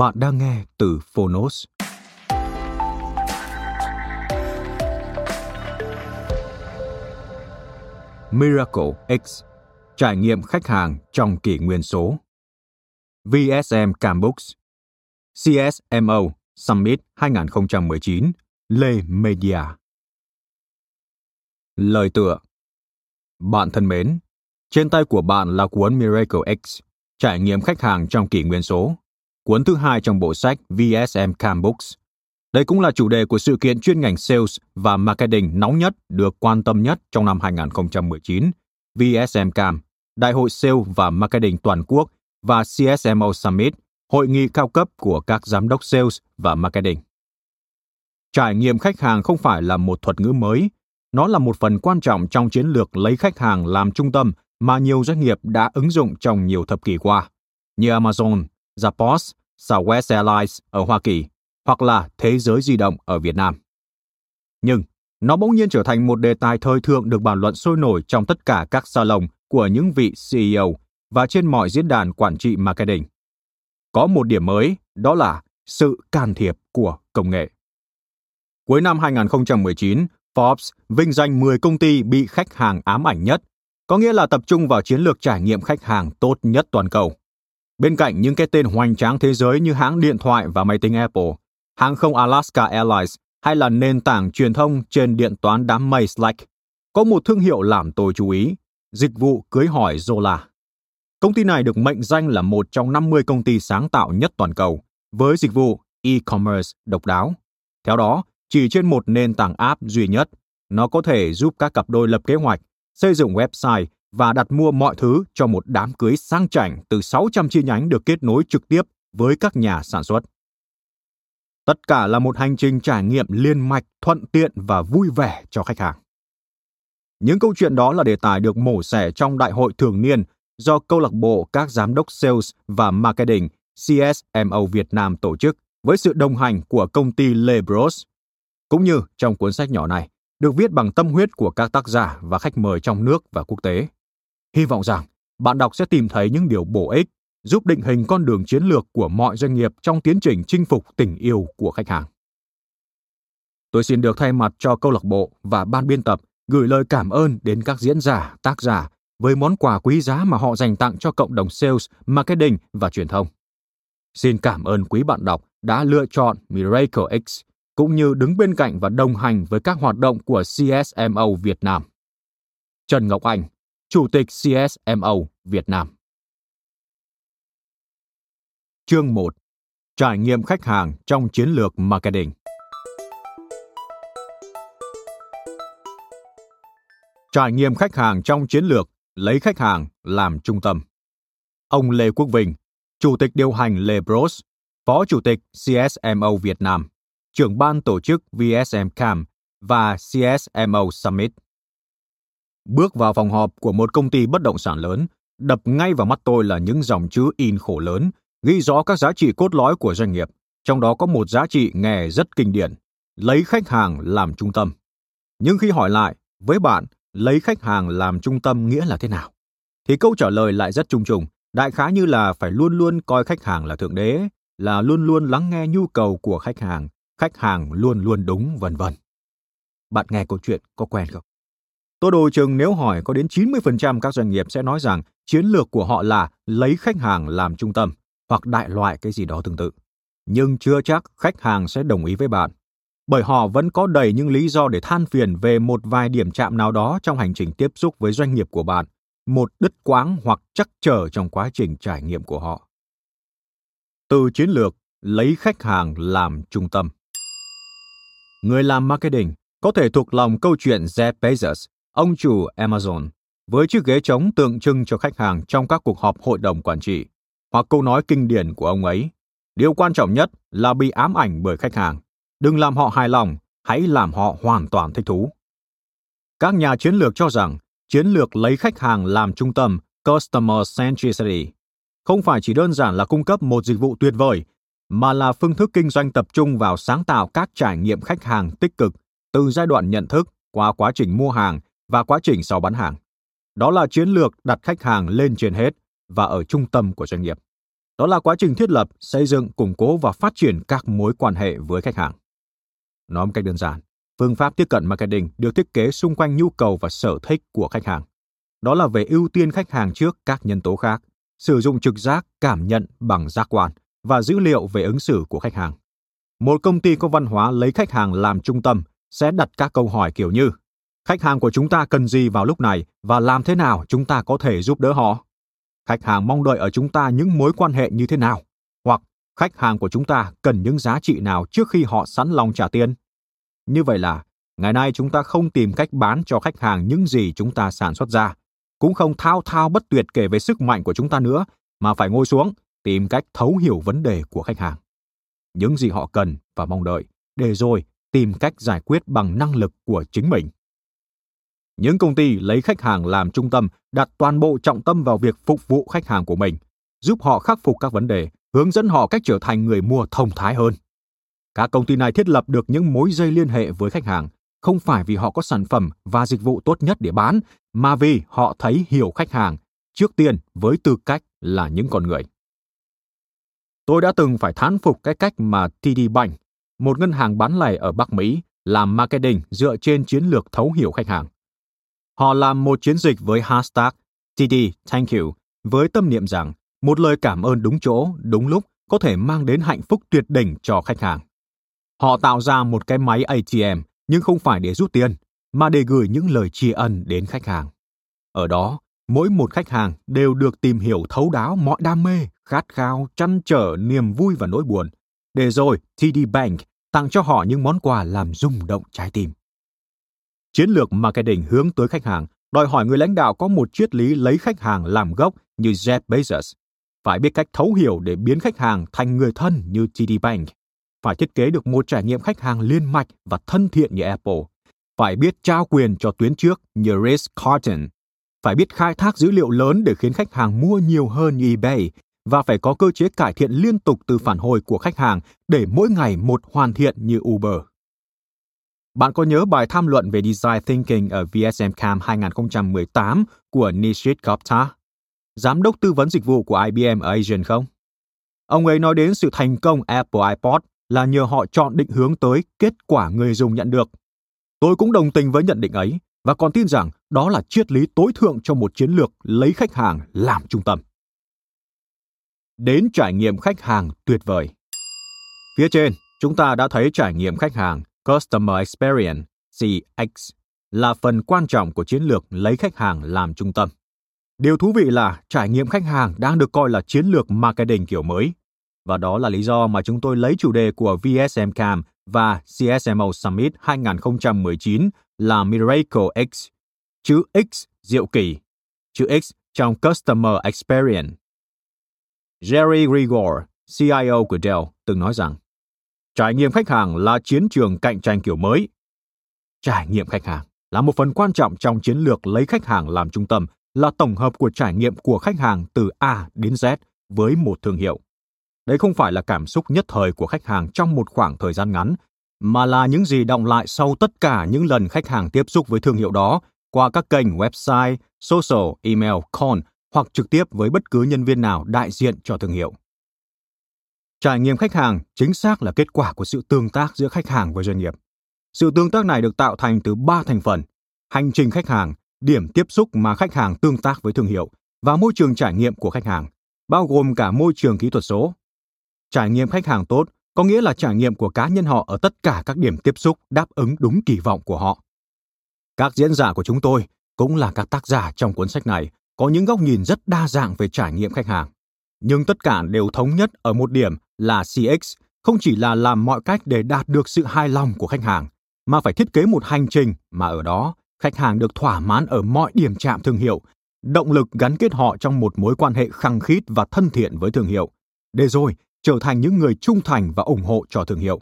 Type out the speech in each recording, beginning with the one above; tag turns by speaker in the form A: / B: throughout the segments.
A: Bạn đang nghe từ Phonos. Miracle X Trải nghiệm khách hàng trong kỷ nguyên số. VSM Cambooks CSMO Summit 2019 Lê Media. Lời tựa. Bạn thân mến, trên tay của bạn là cuốn Miracle X Trải nghiệm khách hàng trong kỷ nguyên số cuốn thứ hai trong bộ sách VSM Cam Books. Đây cũng là chủ đề của sự kiện chuyên ngành sales và marketing nóng nhất được quan tâm nhất trong năm 2019, VSM Cam, Đại hội Sale và Marketing Toàn quốc và CSMO Summit, hội nghị cao cấp của các giám đốc sales và marketing. Trải nghiệm khách hàng không phải là một thuật ngữ mới, nó là một phần quan trọng trong chiến lược lấy khách hàng làm trung tâm mà nhiều doanh nghiệp đã ứng dụng trong nhiều thập kỷ qua, như Amazon, Zappos, Southwest Airlines ở Hoa Kỳ hoặc là Thế giới di động ở Việt Nam. Nhưng nó bỗng nhiên trở thành một đề tài thời thượng được bàn luận sôi nổi trong tất cả các salon của những vị CEO và trên mọi diễn đàn quản trị marketing. Có một điểm mới, đó là sự can thiệp của công nghệ. Cuối năm 2019, Forbes vinh danh 10 công ty bị khách hàng ám ảnh nhất, có nghĩa là tập trung vào chiến lược trải nghiệm khách hàng tốt nhất toàn cầu. Bên cạnh những cái tên hoành tráng thế giới như hãng điện thoại và máy tính Apple, hãng không Alaska Airlines hay là nền tảng truyền thông trên điện toán đám mây Slack, có một thương hiệu làm tôi chú ý, dịch vụ cưới hỏi Zola. Công ty này được mệnh danh là một trong 50 công ty sáng tạo nhất toàn cầu, với dịch vụ e-commerce độc đáo. Theo đó, chỉ trên một nền tảng app duy nhất, nó có thể giúp các cặp đôi lập kế hoạch, xây dựng website và đặt mua mọi thứ cho một đám cưới sang chảnh từ 600 chi nhánh được kết nối trực tiếp với các nhà sản xuất. Tất cả là một hành trình trải nghiệm liên mạch, thuận tiện và vui vẻ cho khách hàng. Những câu chuyện đó là đề tài được mổ xẻ trong đại hội thường niên do câu lạc bộ các giám đốc sales và marketing CSMO Việt Nam tổ chức với sự đồng hành của công ty Lebros. Cũng như trong cuốn sách nhỏ này, được viết bằng tâm huyết của các tác giả và khách mời trong nước và quốc tế. Hy vọng rằng bạn đọc sẽ tìm thấy những điều bổ ích giúp định hình con đường chiến lược của mọi doanh nghiệp trong tiến trình chinh phục tình yêu của khách hàng. Tôi xin được thay mặt cho câu lạc bộ và ban biên tập gửi lời cảm ơn đến các diễn giả, tác giả với món quà quý giá mà họ dành tặng cho cộng đồng sales, marketing và truyền thông. Xin cảm ơn quý bạn đọc đã lựa chọn Miracle X cũng như đứng bên cạnh và đồng hành với các hoạt động của CSMO Việt Nam. Trần Ngọc Anh, Chủ tịch CSMO Việt Nam. Chương 1. Trải nghiệm khách hàng trong chiến lược marketing. Trải nghiệm khách hàng trong chiến lược lấy khách hàng làm trung tâm. Ông Lê Quốc Vinh, Chủ tịch điều hành Lê Bros, Phó Chủ tịch CSMO Việt Nam, trưởng ban tổ chức VSM Camp và CSMO Summit. Bước vào phòng họp của một công ty bất động sản lớn, đập ngay vào mắt tôi là những dòng chữ in khổ lớn, ghi rõ các giá trị cốt lõi của doanh nghiệp, trong đó có một giá trị nghe rất kinh điển, lấy khách hàng làm trung tâm. Nhưng khi hỏi lại, với bạn, lấy khách hàng làm trung tâm nghĩa là thế nào? Thì câu trả lời lại rất trung trùng, đại khái như là phải luôn luôn coi khách hàng là thượng đế, là luôn luôn lắng nghe nhu cầu của khách hàng, khách hàng luôn luôn đúng vân vân. Bạn nghe câu chuyện có quen không? Tôi đồ chừng nếu hỏi có đến 90% các doanh nghiệp sẽ nói rằng chiến lược của họ là lấy khách hàng làm trung tâm hoặc đại loại cái gì đó tương tự. Nhưng chưa chắc khách hàng sẽ đồng ý với bạn, bởi họ vẫn có đầy những lý do để than phiền về một vài điểm chạm nào đó trong hành trình tiếp xúc với doanh nghiệp của bạn, một đứt quáng hoặc chắc trở trong quá trình trải nghiệm của họ. Từ chiến lược lấy khách hàng làm trung tâm. Người làm marketing có thể thuộc lòng câu chuyện Jeff Bezos, ông chủ Amazon, với chiếc ghế trống tượng trưng cho khách hàng trong các cuộc họp hội đồng quản trị, hoặc câu nói kinh điển của ông ấy. Điều quan trọng nhất là bị ám ảnh bởi khách hàng. Đừng làm họ hài lòng, hãy làm họ hoàn toàn thích thú. Các nhà chiến lược cho rằng chiến lược lấy khách hàng làm trung tâm Customer Centricity không phải chỉ đơn giản là cung cấp một dịch vụ tuyệt vời, mà là phương thức kinh doanh tập trung vào sáng tạo các trải nghiệm khách hàng tích cực từ giai đoạn nhận thức qua quá trình mua hàng và quá trình sau bán hàng. Đó là chiến lược đặt khách hàng lên trên hết và ở trung tâm của doanh nghiệp. Đó là quá trình thiết lập, xây dựng, củng cố và phát triển các mối quan hệ với khách hàng. Nói một cách đơn giản, phương pháp tiếp cận marketing được thiết kế xung quanh nhu cầu và sở thích của khách hàng. Đó là về ưu tiên khách hàng trước các nhân tố khác, sử dụng trực giác, cảm nhận bằng giác quan và dữ liệu về ứng xử của khách hàng. Một công ty có văn hóa lấy khách hàng làm trung tâm sẽ đặt các câu hỏi kiểu như khách hàng của chúng ta cần gì vào lúc này và làm thế nào chúng ta có thể giúp đỡ họ? Khách hàng mong đợi ở chúng ta những mối quan hệ như thế nào? Hoặc khách hàng của chúng ta cần những giá trị nào trước khi họ sẵn lòng trả tiền? Như vậy là, ngày nay chúng ta không tìm cách bán cho khách hàng những gì chúng ta sản xuất ra, cũng không thao thao bất tuyệt kể về sức mạnh của chúng ta nữa, mà phải ngồi xuống, tìm cách thấu hiểu vấn đề của khách hàng. Những gì họ cần và mong đợi, để rồi tìm cách giải quyết bằng năng lực của chính mình. Những công ty lấy khách hàng làm trung tâm, đặt toàn bộ trọng tâm vào việc phục vụ khách hàng của mình, giúp họ khắc phục các vấn đề, hướng dẫn họ cách trở thành người mua thông thái hơn. Các công ty này thiết lập được những mối dây liên hệ với khách hàng, không phải vì họ có sản phẩm và dịch vụ tốt nhất để bán, mà vì họ thấy hiểu khách hàng, trước tiên với tư cách là những con người. Tôi đã từng phải thán phục cái cách mà TD Bank một ngân hàng bán lẻ ở Bắc Mỹ làm marketing dựa trên chiến lược thấu hiểu khách hàng. Họ làm một chiến dịch với hashtag TD Thank You với tâm niệm rằng một lời cảm ơn đúng chỗ, đúng lúc có thể mang đến hạnh phúc tuyệt đỉnh cho khách hàng. Họ tạo ra một cái máy ATM nhưng không phải để rút tiền, mà để gửi những lời tri ân đến khách hàng. Ở đó, mỗi một khách hàng đều được tìm hiểu thấu đáo mọi đam mê, khát khao, chăn trở, niềm vui và nỗi buồn, để rồi TD Bank tặng cho họ những món quà làm rung động trái tim. Chiến lược marketing hướng tới khách hàng đòi hỏi người lãnh đạo có một triết lý lấy khách hàng làm gốc như Jeff Bezos, phải biết cách thấu hiểu để biến khách hàng thành người thân như TD Bank, phải thiết kế được một trải nghiệm khách hàng liên mạch và thân thiện như Apple, phải biết trao quyền cho tuyến trước như Ritz Carlton, phải biết khai thác dữ liệu lớn để khiến khách hàng mua nhiều hơn như eBay. Và phải có cơ chế cải thiện liên tục từ phản hồi của khách hàng để mỗi ngày một hoàn thiện như Uber. Bạn có nhớ bài tham luận về Design Thinking ở VSMCam 2018 của Nishit Gupta, giám đốc tư vấn dịch vụ của IBM ở Asian không? Ông ấy nói đến sự thành công Apple iPod là nhờ họ chọn định hướng tới kết quả người dùng nhận được. Tôi cũng đồng tình với nhận định ấy và còn tin rằng đó là triết lý tối thượng cho một chiến lược lấy khách hàng làm trung tâm đến trải nghiệm khách hàng tuyệt vời. Phía trên, chúng ta đã thấy trải nghiệm khách hàng Customer Experience CX là phần quan trọng của chiến lược lấy khách hàng làm trung tâm. Điều thú vị là trải nghiệm khách hàng đang được coi là chiến lược marketing kiểu mới. Và đó là lý do mà chúng tôi lấy chủ đề của VSM Cam và CSMO Summit 2019 là Miracle X. Chữ X diệu kỳ, chữ X trong Customer Experience Jerry Rigor, CIO của Dell, từng nói rằng trải nghiệm khách hàng là chiến trường cạnh tranh kiểu mới. Trải nghiệm khách hàng là một phần quan trọng trong chiến lược lấy khách hàng làm trung tâm, là tổng hợp của trải nghiệm của khách hàng từ A đến Z với một thương hiệu. Đây không phải là cảm xúc nhất thời của khách hàng trong một khoảng thời gian ngắn, mà là những gì động lại sau tất cả những lần khách hàng tiếp xúc với thương hiệu đó qua các kênh website, social, email, call hoặc trực tiếp với bất cứ nhân viên nào đại diện cho thương hiệu. Trải nghiệm khách hàng chính xác là kết quả của sự tương tác giữa khách hàng với doanh nghiệp. Sự tương tác này được tạo thành từ ba thành phần: hành trình khách hàng, điểm tiếp xúc mà khách hàng tương tác với thương hiệu và môi trường trải nghiệm của khách hàng, bao gồm cả môi trường kỹ thuật số. Trải nghiệm khách hàng tốt có nghĩa là trải nghiệm của cá nhân họ ở tất cả các điểm tiếp xúc đáp ứng đúng kỳ vọng của họ. Các diễn giả của chúng tôi cũng là các tác giả trong cuốn sách này có những góc nhìn rất đa dạng về trải nghiệm khách hàng. Nhưng tất cả đều thống nhất ở một điểm là CX không chỉ là làm mọi cách để đạt được sự hài lòng của khách hàng, mà phải thiết kế một hành trình mà ở đó khách hàng được thỏa mãn ở mọi điểm chạm thương hiệu, động lực gắn kết họ trong một mối quan hệ khăng khít và thân thiện với thương hiệu, để rồi trở thành những người trung thành và ủng hộ cho thương hiệu.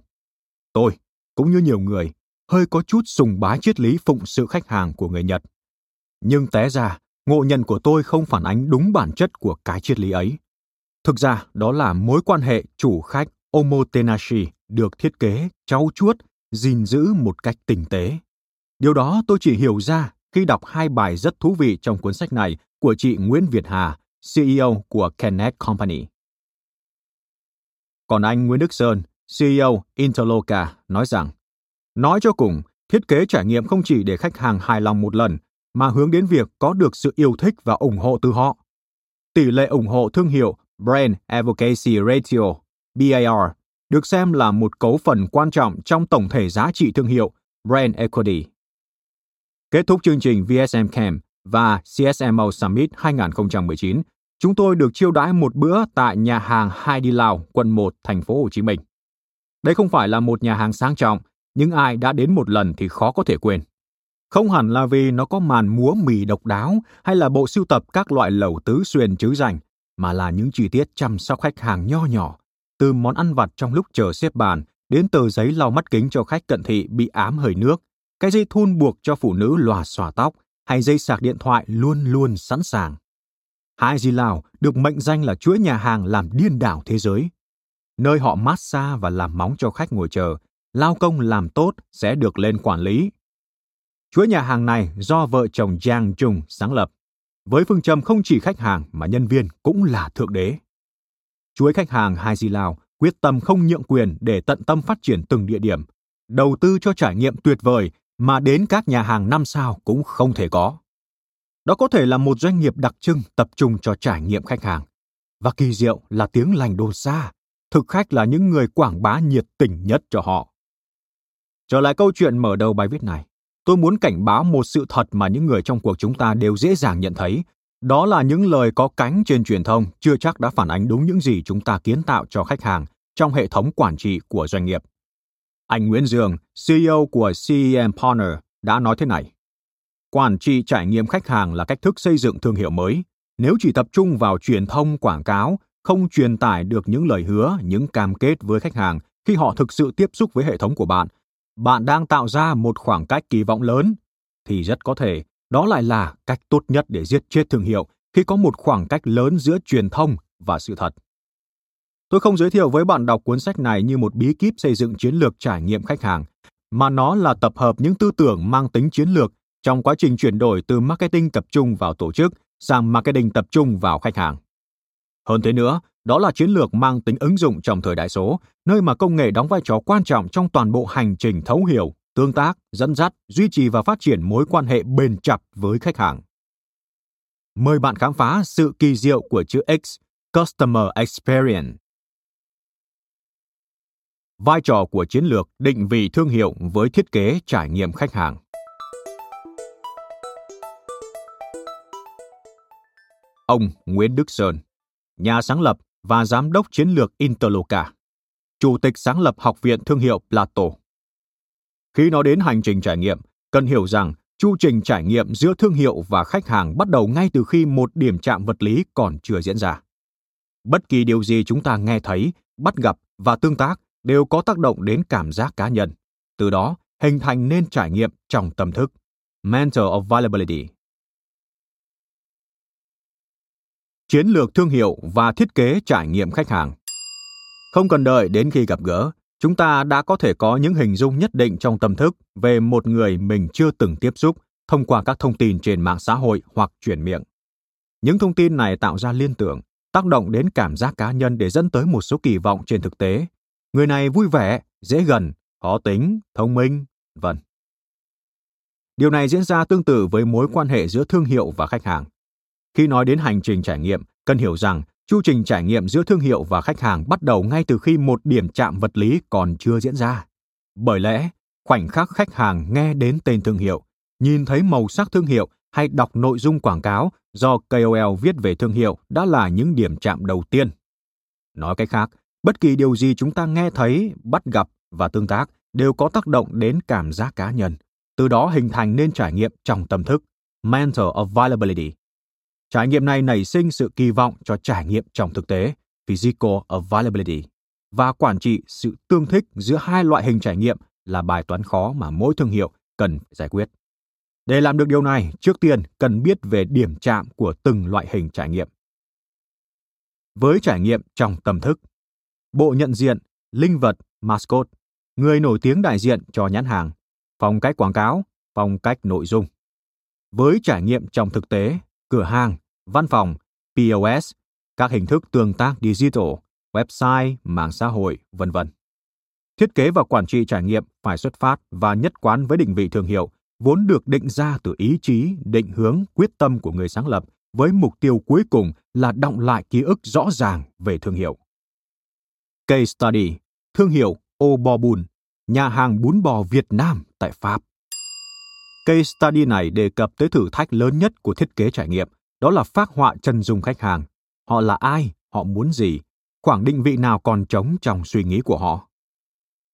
A: Tôi, cũng như nhiều người, hơi có chút sùng bái triết lý phụng sự khách hàng của người Nhật. Nhưng té ra, ngộ nhận của tôi không phản ánh đúng bản chất của cái triết lý ấy. Thực ra, đó là mối quan hệ chủ khách omotenashi được thiết kế, trau chuốt, gìn giữ một cách tinh tế. Điều đó tôi chỉ hiểu ra khi đọc hai bài rất thú vị trong cuốn sách này của chị Nguyễn Việt Hà, CEO của Kenneth Company. Còn anh Nguyễn Đức Sơn, CEO Interloca, nói rằng, nói cho cùng, thiết kế trải nghiệm không chỉ để khách hàng hài lòng một lần, mà hướng đến việc có được sự yêu thích và ủng hộ từ họ. Tỷ lệ ủng hộ thương hiệu Brand Advocacy Ratio, BAR, được xem là một cấu phần quan trọng trong tổng thể giá trị thương hiệu Brand Equity. Kết thúc chương trình VSM Camp và CSMO Summit 2019, chúng tôi được chiêu đãi một bữa tại nhà hàng Hai Đi Lao, quận 1, thành phố Hồ Chí Minh. Đây không phải là một nhà hàng sang trọng, nhưng ai đã đến một lần thì khó có thể quên. Không hẳn là vì nó có màn múa mì độc đáo hay là bộ sưu tập các loại lẩu tứ xuyên chứ dành, mà là những chi tiết chăm sóc khách hàng nho nhỏ, từ món ăn vặt trong lúc chờ xếp bàn đến tờ giấy lau mắt kính cho khách cận thị bị ám hơi nước, cái dây thun buộc cho phụ nữ lòa xòa tóc hay dây sạc điện thoại luôn luôn sẵn sàng. Hai Di Lào được mệnh danh là chuỗi nhà hàng làm điên đảo thế giới. Nơi họ massage và làm móng cho khách ngồi chờ, lao công làm tốt sẽ được lên quản lý. Chuỗi nhà hàng này do vợ chồng Giang Trung sáng lập, với phương châm không chỉ khách hàng mà nhân viên cũng là thượng đế. Chuỗi khách hàng Hai Di Lào quyết tâm không nhượng quyền để tận tâm phát triển từng địa điểm, đầu tư cho trải nghiệm tuyệt vời mà đến các nhà hàng năm sao cũng không thể có. Đó có thể là một doanh nghiệp đặc trưng tập trung cho trải nghiệm khách hàng. Và kỳ diệu là tiếng lành đồn xa, thực khách là những người quảng bá nhiệt tình nhất cho họ. Trở lại câu chuyện mở đầu bài viết này, tôi muốn cảnh báo một sự thật mà những người trong cuộc chúng ta đều dễ dàng nhận thấy, đó là những lời có cánh trên truyền thông chưa chắc đã phản ánh đúng những gì chúng ta kiến tạo cho khách hàng trong hệ thống quản trị của doanh nghiệp. Anh Nguyễn Dương, CEO của CEM Partner, đã nói thế này. Quản trị trải nghiệm khách hàng là cách thức xây dựng thương hiệu mới. Nếu chỉ tập trung vào truyền thông quảng cáo, không truyền tải được những lời hứa, những cam kết với khách hàng khi họ thực sự tiếp xúc với hệ thống của bạn, bạn đang tạo ra một khoảng cách kỳ vọng lớn, thì rất có thể đó lại là cách tốt nhất để giết chết thương hiệu khi có một khoảng cách lớn giữa truyền thông và sự thật. Tôi không giới thiệu với bạn đọc cuốn sách này như một bí kíp xây dựng chiến lược trải nghiệm khách hàng, mà nó là tập hợp những tư tưởng mang tính chiến lược trong quá trình chuyển đổi từ marketing tập trung vào tổ chức sang marketing tập trung vào khách hàng. Hơn thế nữa, đó là chiến lược mang tính ứng dụng trong thời đại số, nơi mà công nghệ đóng vai trò quan trọng trong toàn bộ hành trình thấu hiểu, tương tác, dẫn dắt, duy trì và phát triển mối quan hệ bền chặt với khách hàng. Mời bạn khám phá sự kỳ diệu của chữ X, Customer Experience. Vai trò của chiến lược định vị thương hiệu với thiết kế trải nghiệm khách hàng. Ông Nguyễn Đức Sơn, nhà sáng lập và giám đốc chiến lược Interloca, chủ tịch sáng lập Học viện Thương hiệu Plato. Khi nói đến hành trình trải nghiệm, cần hiểu rằng chu trình trải nghiệm giữa thương hiệu và khách hàng bắt đầu ngay từ khi một điểm chạm vật lý còn chưa diễn ra. Bất kỳ điều gì chúng ta nghe thấy, bắt gặp và tương tác đều có tác động đến cảm giác cá nhân. Từ đó, hình thành nên trải nghiệm trong tâm thức. Mental Availability Chiến lược thương hiệu và thiết kế trải nghiệm khách hàng Không cần đợi đến khi gặp gỡ, chúng ta đã có thể có những hình dung nhất định trong tâm thức về một người mình chưa từng tiếp xúc thông qua các thông tin trên mạng xã hội hoặc truyền miệng. Những thông tin này tạo ra liên tưởng, tác động đến cảm giác cá nhân để dẫn tới một số kỳ vọng trên thực tế. Người này vui vẻ, dễ gần, khó tính, thông minh, vân. Điều này diễn ra tương tự với mối quan hệ giữa thương hiệu và khách hàng. Khi nói đến hành trình trải nghiệm, cần hiểu rằng chu trình trải nghiệm giữa thương hiệu và khách hàng bắt đầu ngay từ khi một điểm chạm vật lý còn chưa diễn ra. Bởi lẽ, khoảnh khắc khách hàng nghe đến tên thương hiệu, nhìn thấy màu sắc thương hiệu hay đọc nội dung quảng cáo do KOL viết về thương hiệu đã là những điểm chạm đầu tiên. Nói cách khác, bất kỳ điều gì chúng ta nghe thấy, bắt gặp và tương tác đều có tác động đến cảm giác cá nhân, từ đó hình thành nên trải nghiệm trong tâm thức, mental availability. Trải nghiệm này nảy sinh sự kỳ vọng cho trải nghiệm trong thực tế, physical availability, và quản trị sự tương thích giữa hai loại hình trải nghiệm là bài toán khó mà mỗi thương hiệu cần giải quyết. Để làm được điều này, trước tiên cần biết về điểm chạm của từng loại hình trải nghiệm. Với trải nghiệm trong tâm thức, bộ nhận diện, linh vật, mascot, người nổi tiếng đại diện cho nhãn hàng, phong cách quảng cáo, phong cách nội dung. Với trải nghiệm trong thực tế, cửa hàng, văn phòng, POS, các hình thức tương tác digital, website, mạng xã hội, vân vân. Thiết kế và quản trị trải nghiệm phải xuất phát và nhất quán với định vị thương hiệu, vốn được định ra từ ý chí, định hướng, quyết tâm của người sáng lập với mục tiêu cuối cùng là động lại ký ức rõ ràng về thương hiệu. Case study, thương hiệu Obobun, nhà hàng bún bò Việt Nam tại Pháp. Case study này đề cập tới thử thách lớn nhất của thiết kế trải nghiệm, đó là phát họa chân dung khách hàng. Họ là ai, họ muốn gì, khoảng định vị nào còn trống trong suy nghĩ của họ.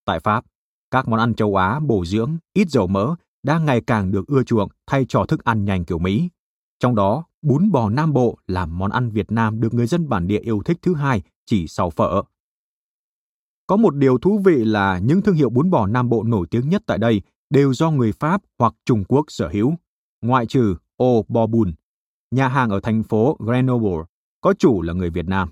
A: Tại Pháp, các món ăn châu Á bổ dưỡng, ít dầu mỡ đang ngày càng được ưa chuộng thay cho thức ăn nhanh kiểu Mỹ. Trong đó, bún bò Nam Bộ là món ăn Việt Nam được người dân bản địa yêu thích thứ hai chỉ sau phở. Có một điều thú vị là những thương hiệu bún bò Nam Bộ nổi tiếng nhất tại đây đều do người Pháp hoặc Trung Quốc sở hữu, ngoại trừ Ô Bò Bun, nhà hàng ở thành phố Grenoble, có chủ là người Việt Nam.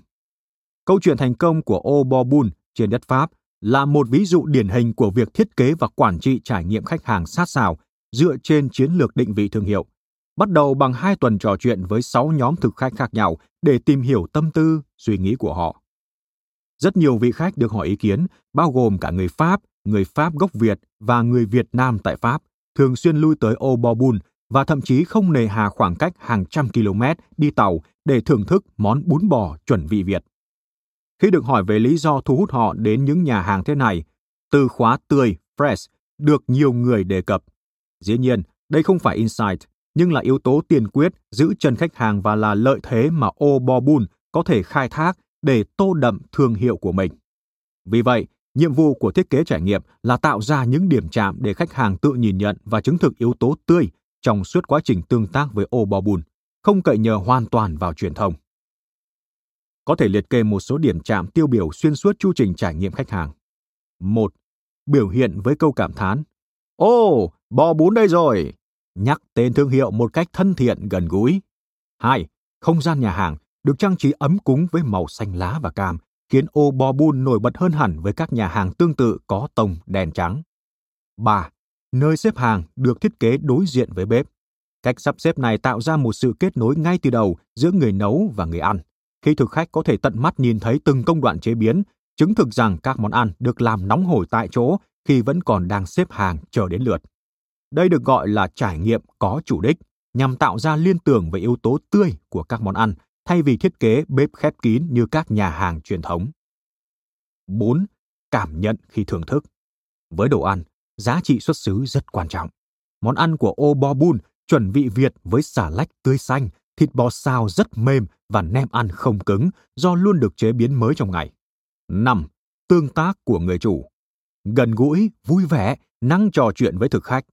A: Câu chuyện thành công của Ô Bò Bun trên đất Pháp là một ví dụ điển hình của việc thiết kế và quản trị trải nghiệm khách hàng sát sao dựa trên chiến lược định vị thương hiệu. Bắt đầu bằng hai tuần trò chuyện với sáu nhóm thực khách khác nhau để tìm hiểu tâm tư, suy nghĩ của họ. Rất nhiều vị khách được hỏi ý kiến, bao gồm cả người Pháp, người Pháp gốc Việt và người Việt Nam tại Pháp, thường xuyên lui tới Obobun và thậm chí không nề hà khoảng cách hàng trăm km đi tàu để thưởng thức món bún bò chuẩn vị Việt. Khi được hỏi về lý do thu hút họ đến những nhà hàng thế này, từ khóa tươi, fresh, được nhiều người đề cập. Dĩ nhiên, đây không phải insight, nhưng là yếu tố tiền quyết giữ chân khách hàng và là lợi thế mà Obobun có thể khai thác để tô đậm thương hiệu của mình. Vì vậy, nhiệm vụ của thiết kế trải nghiệm là tạo ra những điểm chạm để khách hàng tự nhìn nhận và chứng thực yếu tố tươi trong suốt quá trình tương tác với ô bò bùn, không cậy nhờ hoàn toàn vào truyền thông có thể liệt kê một số điểm chạm tiêu biểu xuyên suốt chu trình trải nghiệm khách hàng. Một, Biểu hiện với câu cảm thán. Ô, oh, bò bún đây rồi! Nhắc tên thương hiệu một cách thân thiện gần gũi. Hai, Không gian nhà hàng được trang trí ấm cúng với màu xanh lá và cam, khiến ô bò bun nổi bật hơn hẳn với các nhà hàng tương tự có tông đèn trắng. 3. Nơi xếp hàng được thiết kế đối diện với bếp. Cách sắp xếp này tạo ra một sự kết nối ngay từ đầu giữa người nấu và người ăn khi thực khách có thể tận mắt nhìn thấy từng công đoạn chế biến, chứng thực rằng các món ăn được làm nóng hổi tại chỗ khi vẫn còn đang xếp hàng chờ đến lượt. Đây được gọi là trải nghiệm có chủ đích, nhằm tạo ra liên tưởng về yếu tố tươi của các món ăn thay vì thiết kế bếp khép kín như các nhà hàng truyền thống. 4. Cảm nhận khi thưởng thức. Với đồ ăn, giá trị xuất xứ rất quan trọng. Món ăn của ô bo bun chuẩn vị Việt với xà lách tươi xanh thịt bò xào rất mềm và nem ăn không cứng do luôn được chế biến mới trong ngày. 5. Tương tác của người chủ. Gần gũi, vui vẻ, năng trò chuyện với thực khách.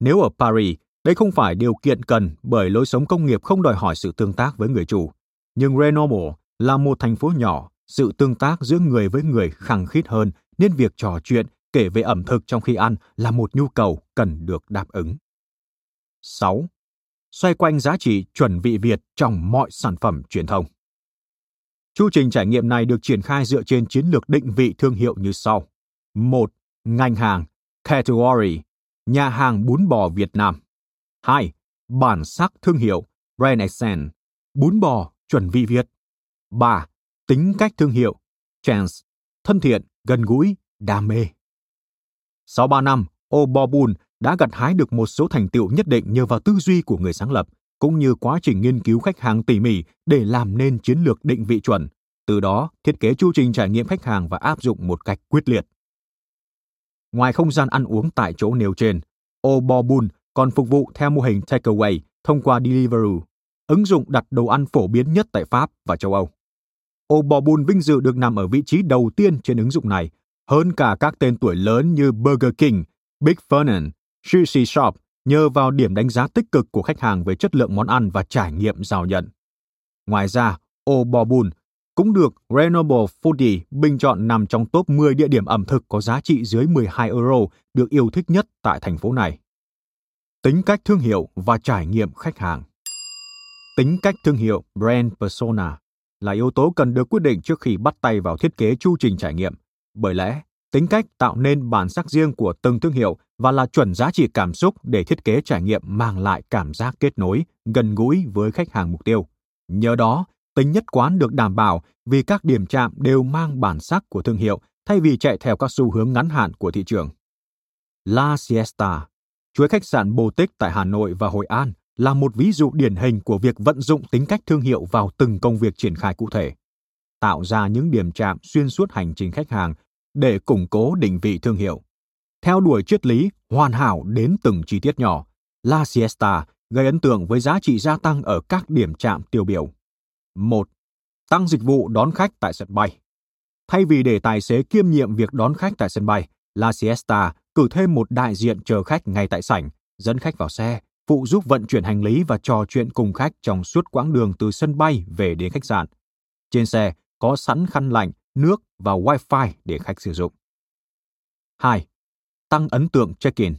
A: Nếu ở Paris, đây không phải điều kiện cần bởi lối sống công nghiệp không đòi hỏi sự tương tác với người chủ. Nhưng Grenoble là một thành phố nhỏ, sự tương tác giữa người với người khăng khít hơn nên việc trò chuyện kể về ẩm thực trong khi ăn là một nhu cầu cần được đáp ứng. 6 xoay quanh giá trị chuẩn vị Việt trong mọi sản phẩm truyền thông. Chu trình trải nghiệm này được triển khai dựa trên chiến lược định vị thương hiệu như sau. 1. Ngành hàng, category, nhà hàng bún bò Việt Nam. 2. Bản sắc thương hiệu, brand essence, bún bò chuẩn vị Việt. 3. Tính cách thương hiệu, chance, thân thiện, gần gũi, đam mê. Sau 3 năm, Ô đã gặt hái được một số thành tựu nhất định nhờ vào tư duy của người sáng lập, cũng như quá trình nghiên cứu khách hàng tỉ mỉ để làm nên chiến lược định vị chuẩn, từ đó thiết kế chu trình trải nghiệm khách hàng và áp dụng một cách quyết liệt. Ngoài không gian ăn uống tại chỗ nêu trên, Obobun còn phục vụ theo mô hình takeaway thông qua Deliveroo, ứng dụng đặt đồ ăn phổ biến nhất tại Pháp và châu Âu. Ô bò bùn vinh dự được nằm ở vị trí đầu tiên trên ứng dụng này, hơn cả các tên tuổi lớn như Burger King, Big Fernand, Sushi Shop nhờ vào điểm đánh giá tích cực của khách hàng về chất lượng món ăn và trải nghiệm giao nhận. Ngoài ra, Ô bò bùn cũng được Renewable Foodie bình chọn nằm trong top 10 địa điểm ẩm thực có giá trị dưới 12 euro được yêu thích nhất tại thành phố này. Tính cách thương hiệu và trải nghiệm khách hàng Tính cách thương hiệu brand persona là yếu tố cần được quyết định trước khi bắt tay vào thiết kế chu trình trải nghiệm. Bởi lẽ, tính cách tạo nên bản sắc riêng của từng thương hiệu và là chuẩn giá trị cảm xúc để thiết kế trải nghiệm mang lại cảm giác kết nối, gần gũi với khách hàng mục tiêu. Nhờ đó, tính nhất quán được đảm bảo vì các điểm chạm đều mang bản sắc của thương hiệu thay vì chạy theo các xu hướng ngắn hạn của thị trường. La Siesta, chuỗi khách sạn boutique tại Hà Nội và Hội An là một ví dụ điển hình của việc vận dụng tính cách thương hiệu vào từng công việc triển khai cụ thể, tạo ra những điểm chạm xuyên suốt hành trình khách hàng để củng cố định vị thương hiệu. Theo đuổi triết lý hoàn hảo đến từng chi tiết nhỏ, La Siesta gây ấn tượng với giá trị gia tăng ở các điểm chạm tiêu biểu. 1. Tăng dịch vụ đón khách tại sân bay. Thay vì để tài xế kiêm nhiệm việc đón khách tại sân bay, La Siesta cử thêm một đại diện chờ khách ngay tại sảnh, dẫn khách vào xe, phụ giúp vận chuyển hành lý và trò chuyện cùng khách trong suốt quãng đường từ sân bay về đến khách sạn. Trên xe có sẵn khăn lạnh, nước và wifi để khách sử dụng. 2. Tăng ấn tượng check-in.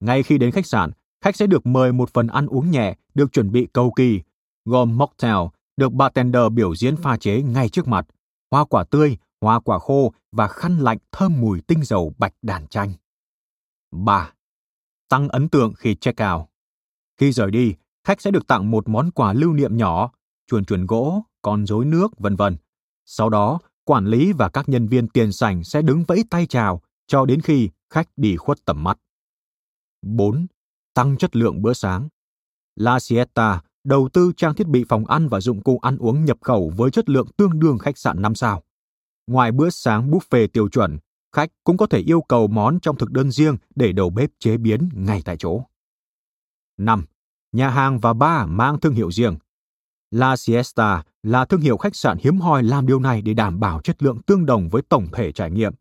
A: Ngay khi đến khách sạn, khách sẽ được mời một phần ăn uống nhẹ được chuẩn bị cầu kỳ, gồm mocktail được bartender biểu diễn pha chế ngay trước mặt, hoa quả tươi, hoa quả khô và khăn lạnh thơm mùi tinh dầu bạch đàn chanh. 3. Tăng ấn tượng khi check out. Khi rời đi, khách sẽ được tặng một món quà lưu niệm nhỏ, chuồn chuồn gỗ, con rối nước, vân vân. Sau đó, quản lý và các nhân viên tiền sảnh sẽ đứng vẫy tay chào cho đến khi khách đi khuất tầm mắt. 4. Tăng chất lượng bữa sáng. La Siesta đầu tư trang thiết bị phòng ăn và dụng cụ ăn uống nhập khẩu với chất lượng tương đương khách sạn 5 sao. Ngoài bữa sáng buffet tiêu chuẩn, khách cũng có thể yêu cầu món trong thực đơn riêng để đầu bếp chế biến ngay tại chỗ. 5. Nhà hàng và bar mang thương hiệu riêng. La Siesta là thương hiệu khách sạn hiếm hoi làm điều này để đảm bảo chất lượng tương đồng với tổng thể trải nghiệm.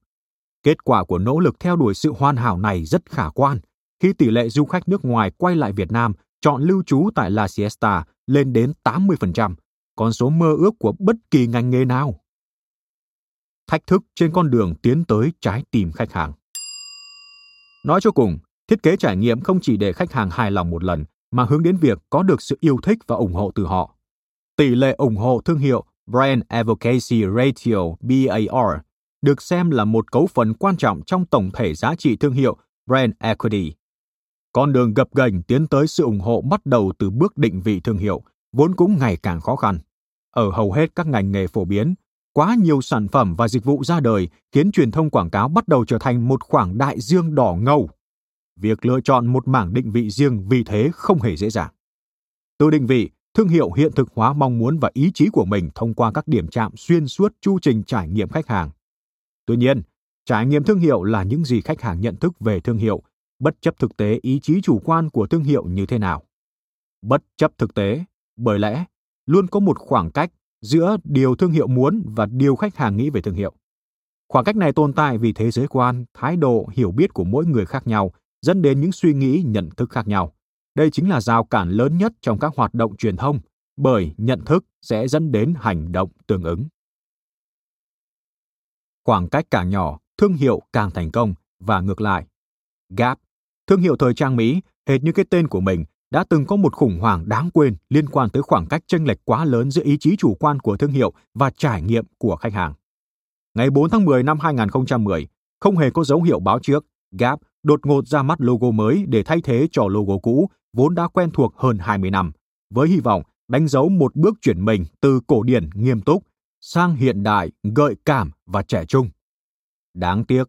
A: Kết quả của nỗ lực theo đuổi sự hoàn hảo này rất khả quan khi tỷ lệ du khách nước ngoài quay lại Việt Nam chọn lưu trú tại La Siesta lên đến 80%, con số mơ ước của bất kỳ ngành nghề nào. Thách thức trên con đường tiến tới trái tim khách hàng. Nói cho cùng, thiết kế trải nghiệm không chỉ để khách hàng hài lòng một lần, mà hướng đến việc có được sự yêu thích và ủng hộ từ họ. Tỷ lệ ủng hộ thương hiệu Brand Advocacy Ratio BAR được xem là một cấu phần quan trọng trong tổng thể giá trị thương hiệu Brand Equity. Con đường gập ghềnh tiến tới sự ủng hộ bắt đầu từ bước định vị thương hiệu, vốn cũng ngày càng khó khăn. Ở hầu hết các ngành nghề phổ biến, quá nhiều sản phẩm và dịch vụ ra đời khiến truyền thông quảng cáo bắt đầu trở thành một khoảng đại dương đỏ ngầu. Việc lựa chọn một mảng định vị riêng vì thế không hề dễ dàng. Từ định vị, thương hiệu hiện thực hóa mong muốn và ý chí của mình thông qua các điểm chạm xuyên suốt chu trình trải nghiệm khách hàng. Tuy nhiên, trải nghiệm thương hiệu là những gì khách hàng nhận thức về thương hiệu bất chấp thực tế ý chí chủ quan của thương hiệu như thế nào. Bất chấp thực tế, bởi lẽ luôn có một khoảng cách giữa điều thương hiệu muốn và điều khách hàng nghĩ về thương hiệu. Khoảng cách này tồn tại vì thế giới quan, thái độ, hiểu biết của mỗi người khác nhau, dẫn đến những suy nghĩ, nhận thức khác nhau. Đây chính là rào cản lớn nhất trong các hoạt động truyền thông, bởi nhận thức sẽ dẫn đến hành động tương ứng. Khoảng cách càng nhỏ, thương hiệu càng thành công và ngược lại. Gap Thương hiệu thời trang Mỹ, hệt như cái tên của mình, đã từng có một khủng hoảng đáng quên liên quan tới khoảng cách chênh lệch quá lớn giữa ý chí chủ quan của thương hiệu và trải nghiệm của khách hàng. Ngày 4 tháng 10 năm 2010, không hề có dấu hiệu báo trước, Gap đột ngột ra mắt logo mới để thay thế cho logo cũ vốn đã quen thuộc hơn 20 năm, với hy vọng đánh dấu một bước chuyển mình từ cổ điển nghiêm túc sang hiện đại, gợi cảm và trẻ trung. Đáng tiếc,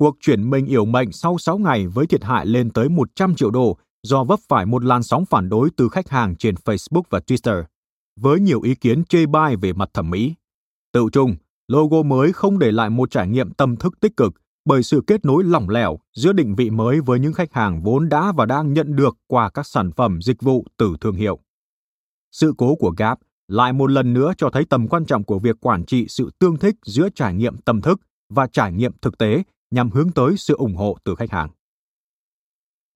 A: Cuộc chuyển mình yểu mệnh sau 6 ngày với thiệt hại lên tới 100 triệu đô do vấp phải một làn sóng phản đối từ khách hàng trên Facebook và Twitter, với nhiều ý kiến chê bai về mặt thẩm mỹ. Tự chung, logo mới không để lại một trải nghiệm tâm thức tích cực bởi sự kết nối lỏng lẻo giữa định vị mới với những khách hàng vốn đã và đang nhận được qua các sản phẩm dịch vụ từ thương hiệu. Sự cố của Gap lại một lần nữa cho thấy tầm quan trọng của việc quản trị sự tương thích giữa trải nghiệm tâm thức và trải nghiệm thực tế nhằm hướng tới sự ủng hộ từ khách hàng.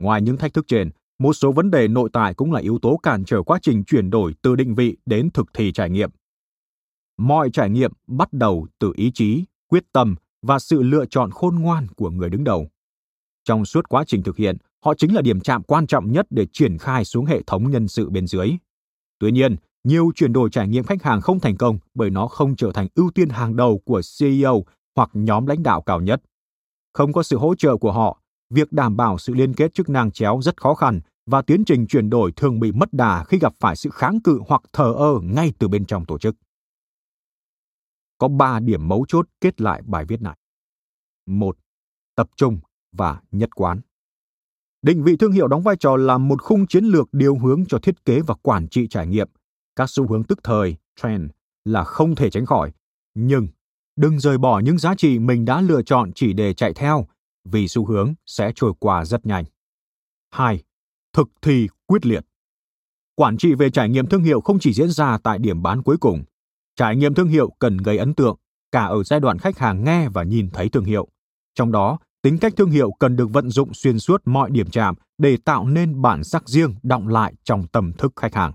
A: Ngoài những thách thức trên, một số vấn đề nội tại cũng là yếu tố cản trở quá trình chuyển đổi từ định vị đến thực thi trải nghiệm. Mọi trải nghiệm bắt đầu từ ý chí, quyết tâm và sự lựa chọn khôn ngoan của người đứng đầu. Trong suốt quá trình thực hiện, họ chính là điểm chạm quan trọng nhất để triển khai xuống hệ thống nhân sự bên dưới. Tuy nhiên, nhiều chuyển đổi trải nghiệm khách hàng không thành công bởi nó không trở thành ưu tiên hàng đầu của CEO hoặc nhóm lãnh đạo cao nhất. Không có sự hỗ trợ của họ, việc đảm bảo sự liên kết chức năng chéo rất khó khăn và tiến trình chuyển đổi thường bị mất đà khi gặp phải sự kháng cự hoặc thờ ơ ngay từ bên trong tổ chức. Có 3 điểm mấu chốt kết lại bài viết này. 1. Tập trung và nhất quán. Định vị thương hiệu đóng vai trò là một khung chiến lược điều hướng cho thiết kế và quản trị trải nghiệm. Các xu hướng tức thời, trend là không thể tránh khỏi, nhưng đừng rời bỏ những giá trị mình đã lựa chọn chỉ để chạy theo, vì xu hướng sẽ trôi qua rất nhanh. 2. Thực thi quyết liệt. Quản trị về trải nghiệm thương hiệu không chỉ diễn ra tại điểm bán cuối cùng. Trải nghiệm thương hiệu cần gây ấn tượng cả ở giai đoạn khách hàng nghe và nhìn thấy thương hiệu. Trong đó, tính cách thương hiệu cần được vận dụng xuyên suốt mọi điểm chạm để tạo nên bản sắc riêng động lại trong tâm thức khách hàng.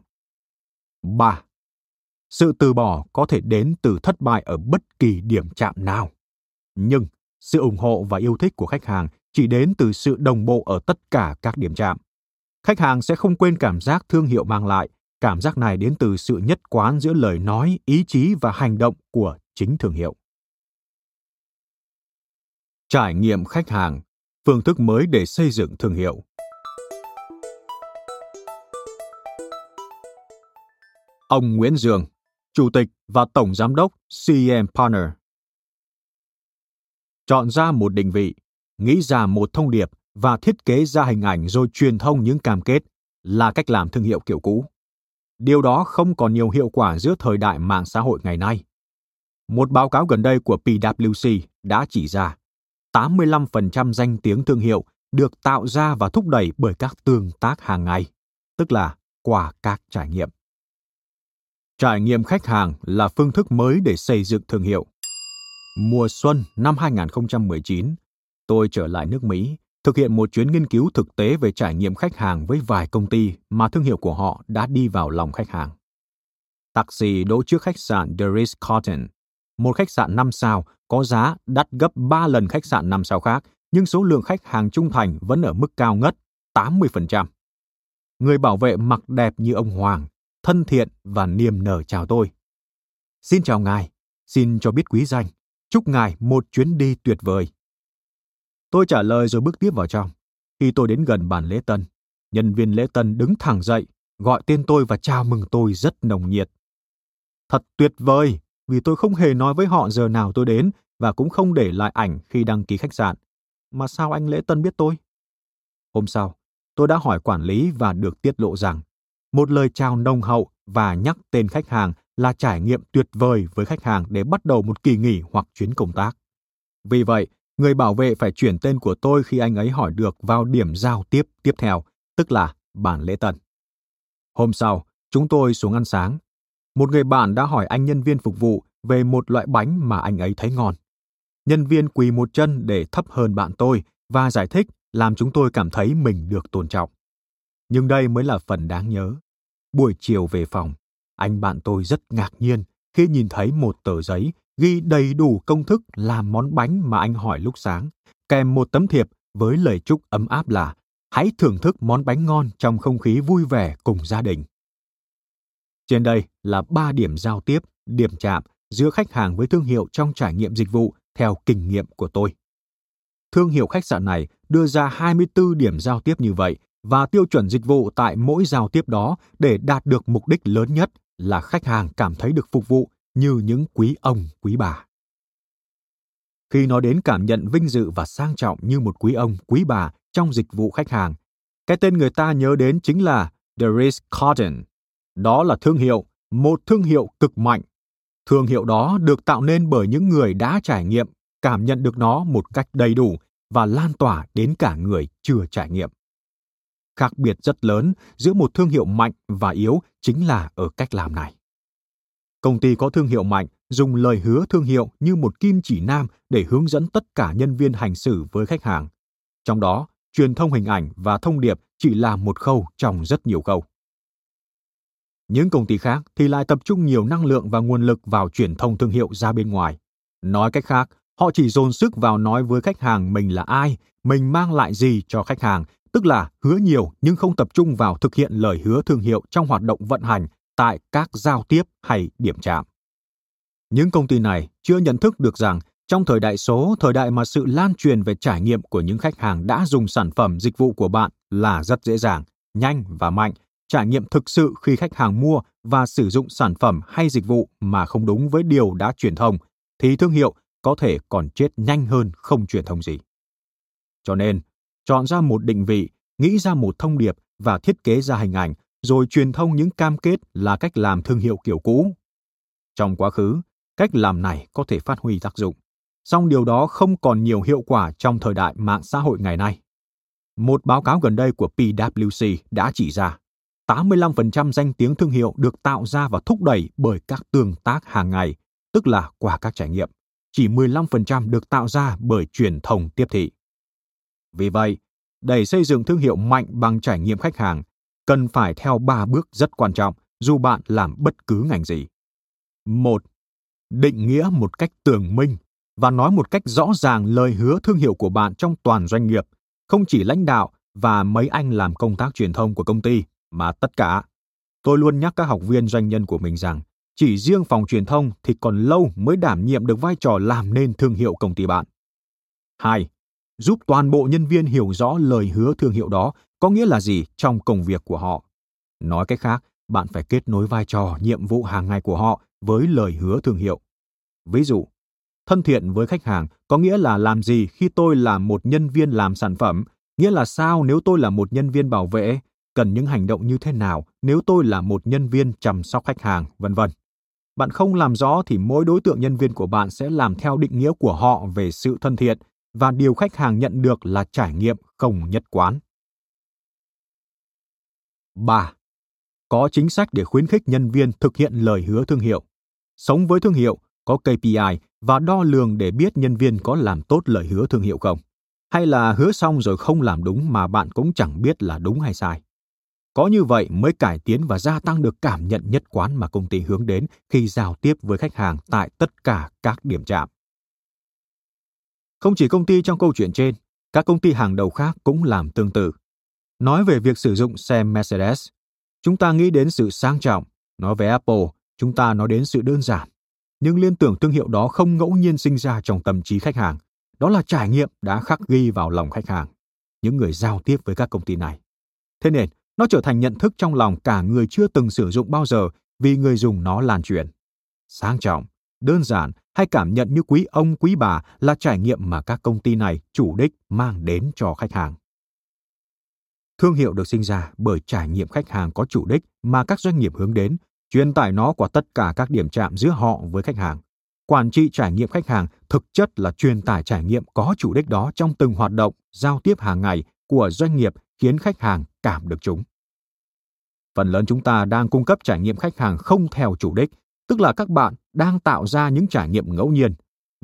A: 3. Sự từ bỏ có thể đến từ thất bại ở bất kỳ điểm chạm nào. Nhưng sự ủng hộ và yêu thích của khách hàng chỉ đến từ sự đồng bộ ở tất cả các điểm chạm. Khách hàng sẽ không quên cảm giác thương hiệu mang lại, cảm giác này đến từ sự nhất quán giữa lời nói, ý chí và hành động của chính thương hiệu. Trải nghiệm khách hàng, phương thức mới để xây dựng thương hiệu. Ông Nguyễn Dương, Chủ tịch và Tổng Giám đốc CM Partner. Chọn ra một định vị, nghĩ ra một thông điệp và thiết kế ra hình ảnh rồi truyền thông những cam kết là cách làm thương hiệu kiểu cũ. Điều đó không còn nhiều hiệu quả giữa thời đại mạng xã hội ngày nay. Một báo cáo gần đây của PwC đã chỉ ra 85% danh tiếng thương hiệu được tạo ra và thúc đẩy bởi các tương tác hàng ngày, tức là qua các trải nghiệm. Trải nghiệm khách hàng là phương thức mới để xây dựng thương hiệu. Mùa xuân năm 2019, tôi trở lại nước Mỹ, thực hiện một chuyến nghiên cứu thực tế về trải nghiệm khách hàng với vài công ty mà thương hiệu của họ đã đi vào lòng khách hàng. Taxi đỗ trước khách sạn The Ritz-Carlton, một khách sạn 5 sao có giá đắt gấp 3 lần khách sạn 5 sao khác, nhưng số lượng khách hàng trung thành vẫn ở mức cao ngất, 80%. Người bảo vệ mặc đẹp như ông Hoàng, thân thiện và niềm nở chào tôi. Xin chào ngài, xin cho biết quý danh, chúc ngài một chuyến đi tuyệt vời. Tôi trả lời rồi bước tiếp vào trong. Khi tôi đến gần bàn lễ tân, nhân viên lễ tân đứng thẳng dậy, gọi tên tôi và chào mừng tôi rất nồng nhiệt. Thật tuyệt vời, vì tôi không hề nói với họ giờ nào tôi đến và cũng không để lại ảnh khi đăng ký khách sạn. Mà sao anh lễ tân biết tôi? Hôm sau, tôi đã hỏi quản lý và được tiết lộ rằng một lời chào nồng hậu và nhắc tên khách hàng là trải nghiệm tuyệt vời với khách hàng để bắt đầu một kỳ nghỉ hoặc chuyến công tác. Vì vậy, người bảo vệ phải chuyển tên của tôi khi anh ấy hỏi được vào điểm giao tiếp tiếp theo, tức là bàn lễ tân. Hôm sau, chúng tôi xuống ăn sáng. Một người bạn đã hỏi anh nhân viên phục vụ về một loại bánh mà anh ấy thấy ngon. Nhân viên quỳ một chân để thấp hơn bạn tôi và giải thích làm chúng tôi cảm thấy mình được tôn trọng. Nhưng đây mới là phần đáng nhớ. Buổi chiều về phòng, anh bạn tôi rất ngạc nhiên khi nhìn thấy một tờ giấy ghi đầy đủ công thức làm món bánh mà anh hỏi lúc sáng, kèm một tấm thiệp với lời chúc ấm áp là hãy thưởng thức món bánh ngon trong không khí vui vẻ cùng gia đình. Trên đây là ba điểm giao tiếp, điểm chạm giữa khách hàng với thương hiệu trong trải nghiệm dịch vụ theo kinh nghiệm của tôi. Thương hiệu khách sạn này đưa ra 24 điểm giao tiếp như vậy và tiêu chuẩn dịch vụ tại mỗi giao tiếp đó để đạt được mục đích lớn nhất là khách hàng cảm thấy được phục vụ như những quý ông, quý bà. khi nói đến cảm nhận vinh dự và sang trọng như một quý ông, quý bà trong dịch vụ khách hàng. Cái tên người ta nhớ đến chính là The Ritz-Carlton. Đó là thương hiệu, một thương hiệu cực mạnh. Thương hiệu đó được tạo nên bởi những người đã trải nghiệm, cảm nhận được nó một cách đầy đủ và lan tỏa đến cả người chưa trải nghiệm. Khác biệt rất lớn giữa một thương hiệu mạnh và yếu chính là ở cách làm này. Công ty có thương hiệu mạnh dùng lời hứa thương hiệu như một kim chỉ nam để hướng dẫn tất cả nhân viên hành xử với khách hàng. Trong đó, truyền thông hình ảnh và thông điệp chỉ là một khâu trong rất nhiều khâu. Những công ty khác thì lại tập trung nhiều năng lượng và nguồn lực vào truyền thông thương hiệu ra bên ngoài. Nói cách khác, họ chỉ dồn sức vào nói với khách hàng mình là ai, mình mang lại gì cho khách hàng, tức là hứa nhiều nhưng không tập trung vào thực hiện lời hứa thương hiệu trong hoạt động vận hành tại các giao tiếp hay điểm chạm. Những công ty này chưa nhận thức được rằng trong thời đại số, thời đại mà sự lan truyền về trải nghiệm của những khách hàng đã dùng sản phẩm dịch vụ của bạn là rất dễ dàng, nhanh và mạnh, trải nghiệm thực sự khi khách hàng mua và sử dụng sản phẩm hay dịch vụ mà không đúng với điều đã truyền thông, thì thương hiệu có thể còn chết nhanh hơn không truyền thông gì. Cho nên, chọn ra một định vị, nghĩ ra một thông điệp và thiết kế ra hình ảnh, rồi truyền thông những cam kết là cách làm thương hiệu kiểu cũ. Trong quá khứ, cách làm này có thể phát huy tác dụng, song điều đó không còn nhiều hiệu quả trong thời đại mạng xã hội ngày nay. Một báo cáo gần đây của PwC đã chỉ ra 85% danh tiếng thương hiệu được tạo ra và thúc đẩy bởi các tương tác hàng ngày, tức là qua các trải nghiệm. Chỉ 15% được tạo ra bởi truyền thông tiếp thị. Vì vậy, để xây dựng thương hiệu mạnh bằng trải nghiệm khách hàng, cần phải theo 3 bước rất quan trọng dù bạn làm bất cứ ngành gì. Một, Định nghĩa một cách tường minh và nói một cách rõ ràng lời hứa thương hiệu của bạn trong toàn doanh nghiệp, không chỉ lãnh đạo và mấy anh làm công tác truyền thông của công ty, mà tất cả. Tôi luôn nhắc các học viên doanh nhân của mình rằng, chỉ riêng phòng truyền thông thì còn lâu mới đảm nhiệm được vai trò làm nên thương hiệu công ty bạn. 2 giúp toàn bộ nhân viên hiểu rõ lời hứa thương hiệu đó có nghĩa là gì trong công việc của họ. Nói cách khác, bạn phải kết nối vai trò, nhiệm vụ hàng ngày của họ với lời hứa thương hiệu. Ví dụ, thân thiện với khách hàng có nghĩa là làm gì khi tôi là một nhân viên làm sản phẩm, nghĩa là sao nếu tôi là một nhân viên bảo vệ, cần những hành động như thế nào nếu tôi là một nhân viên chăm sóc khách hàng, vân vân. Bạn không làm rõ thì mỗi đối tượng nhân viên của bạn sẽ làm theo định nghĩa của họ về sự thân thiện và điều khách hàng nhận được là trải nghiệm không nhất quán. 3. Có chính sách để khuyến khích nhân viên thực hiện lời hứa thương hiệu. Sống với thương hiệu, có KPI và đo lường để biết nhân viên có làm tốt lời hứa thương hiệu không. Hay là hứa xong rồi không làm đúng mà bạn cũng chẳng biết là đúng hay sai. Có như vậy mới cải tiến và gia tăng được cảm nhận nhất quán mà công ty hướng đến khi giao tiếp với khách hàng tại tất cả các điểm chạm. Không chỉ công ty trong câu chuyện trên, các công ty hàng đầu khác cũng làm tương tự. Nói về việc sử dụng xe Mercedes, chúng ta nghĩ đến sự sang trọng, nói về Apple, chúng ta nói đến sự đơn giản. Nhưng liên tưởng thương hiệu đó không ngẫu nhiên sinh ra trong tâm trí khách hàng. Đó là trải nghiệm đã khắc ghi vào lòng khách hàng, những người giao tiếp với các công ty này. Thế nên, nó trở thành nhận thức trong lòng cả người chưa từng sử dụng bao giờ vì người dùng nó lan truyền. Sang trọng, đơn giản hay cảm nhận như quý ông quý bà là trải nghiệm mà các công ty này chủ đích mang đến cho khách hàng. Thương hiệu được sinh ra bởi trải nghiệm khách hàng có chủ đích mà các doanh nghiệp hướng đến, truyền tải nó qua tất cả các điểm chạm giữa họ với khách hàng. Quản trị trải nghiệm khách hàng thực chất là truyền tải trải nghiệm có chủ đích đó trong từng hoạt động, giao tiếp hàng ngày của doanh nghiệp khiến khách hàng cảm được chúng. Phần lớn chúng ta đang cung cấp trải nghiệm khách hàng không theo chủ đích tức là các bạn đang tạo ra những trải nghiệm ngẫu nhiên.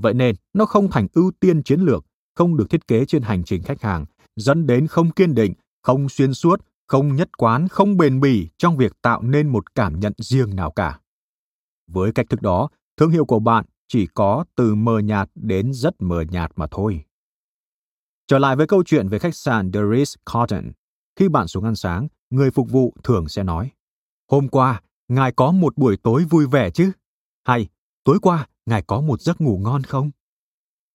A: Vậy nên nó không thành ưu tiên chiến lược, không được thiết kế trên hành trình khách hàng, dẫn đến không kiên định, không xuyên suốt, không nhất quán, không bền bỉ trong việc tạo nên một cảm nhận riêng nào cả. Với cách thức đó, thương hiệu của bạn chỉ có từ mờ nhạt đến rất mờ nhạt mà thôi. Trở lại với câu chuyện về khách sạn The Ritz-Carlton. Khi bạn xuống ăn sáng, người phục vụ thường sẽ nói Hôm qua, ngài có một buổi tối vui vẻ chứ? Hay, tối qua, ngài có một giấc ngủ ngon không?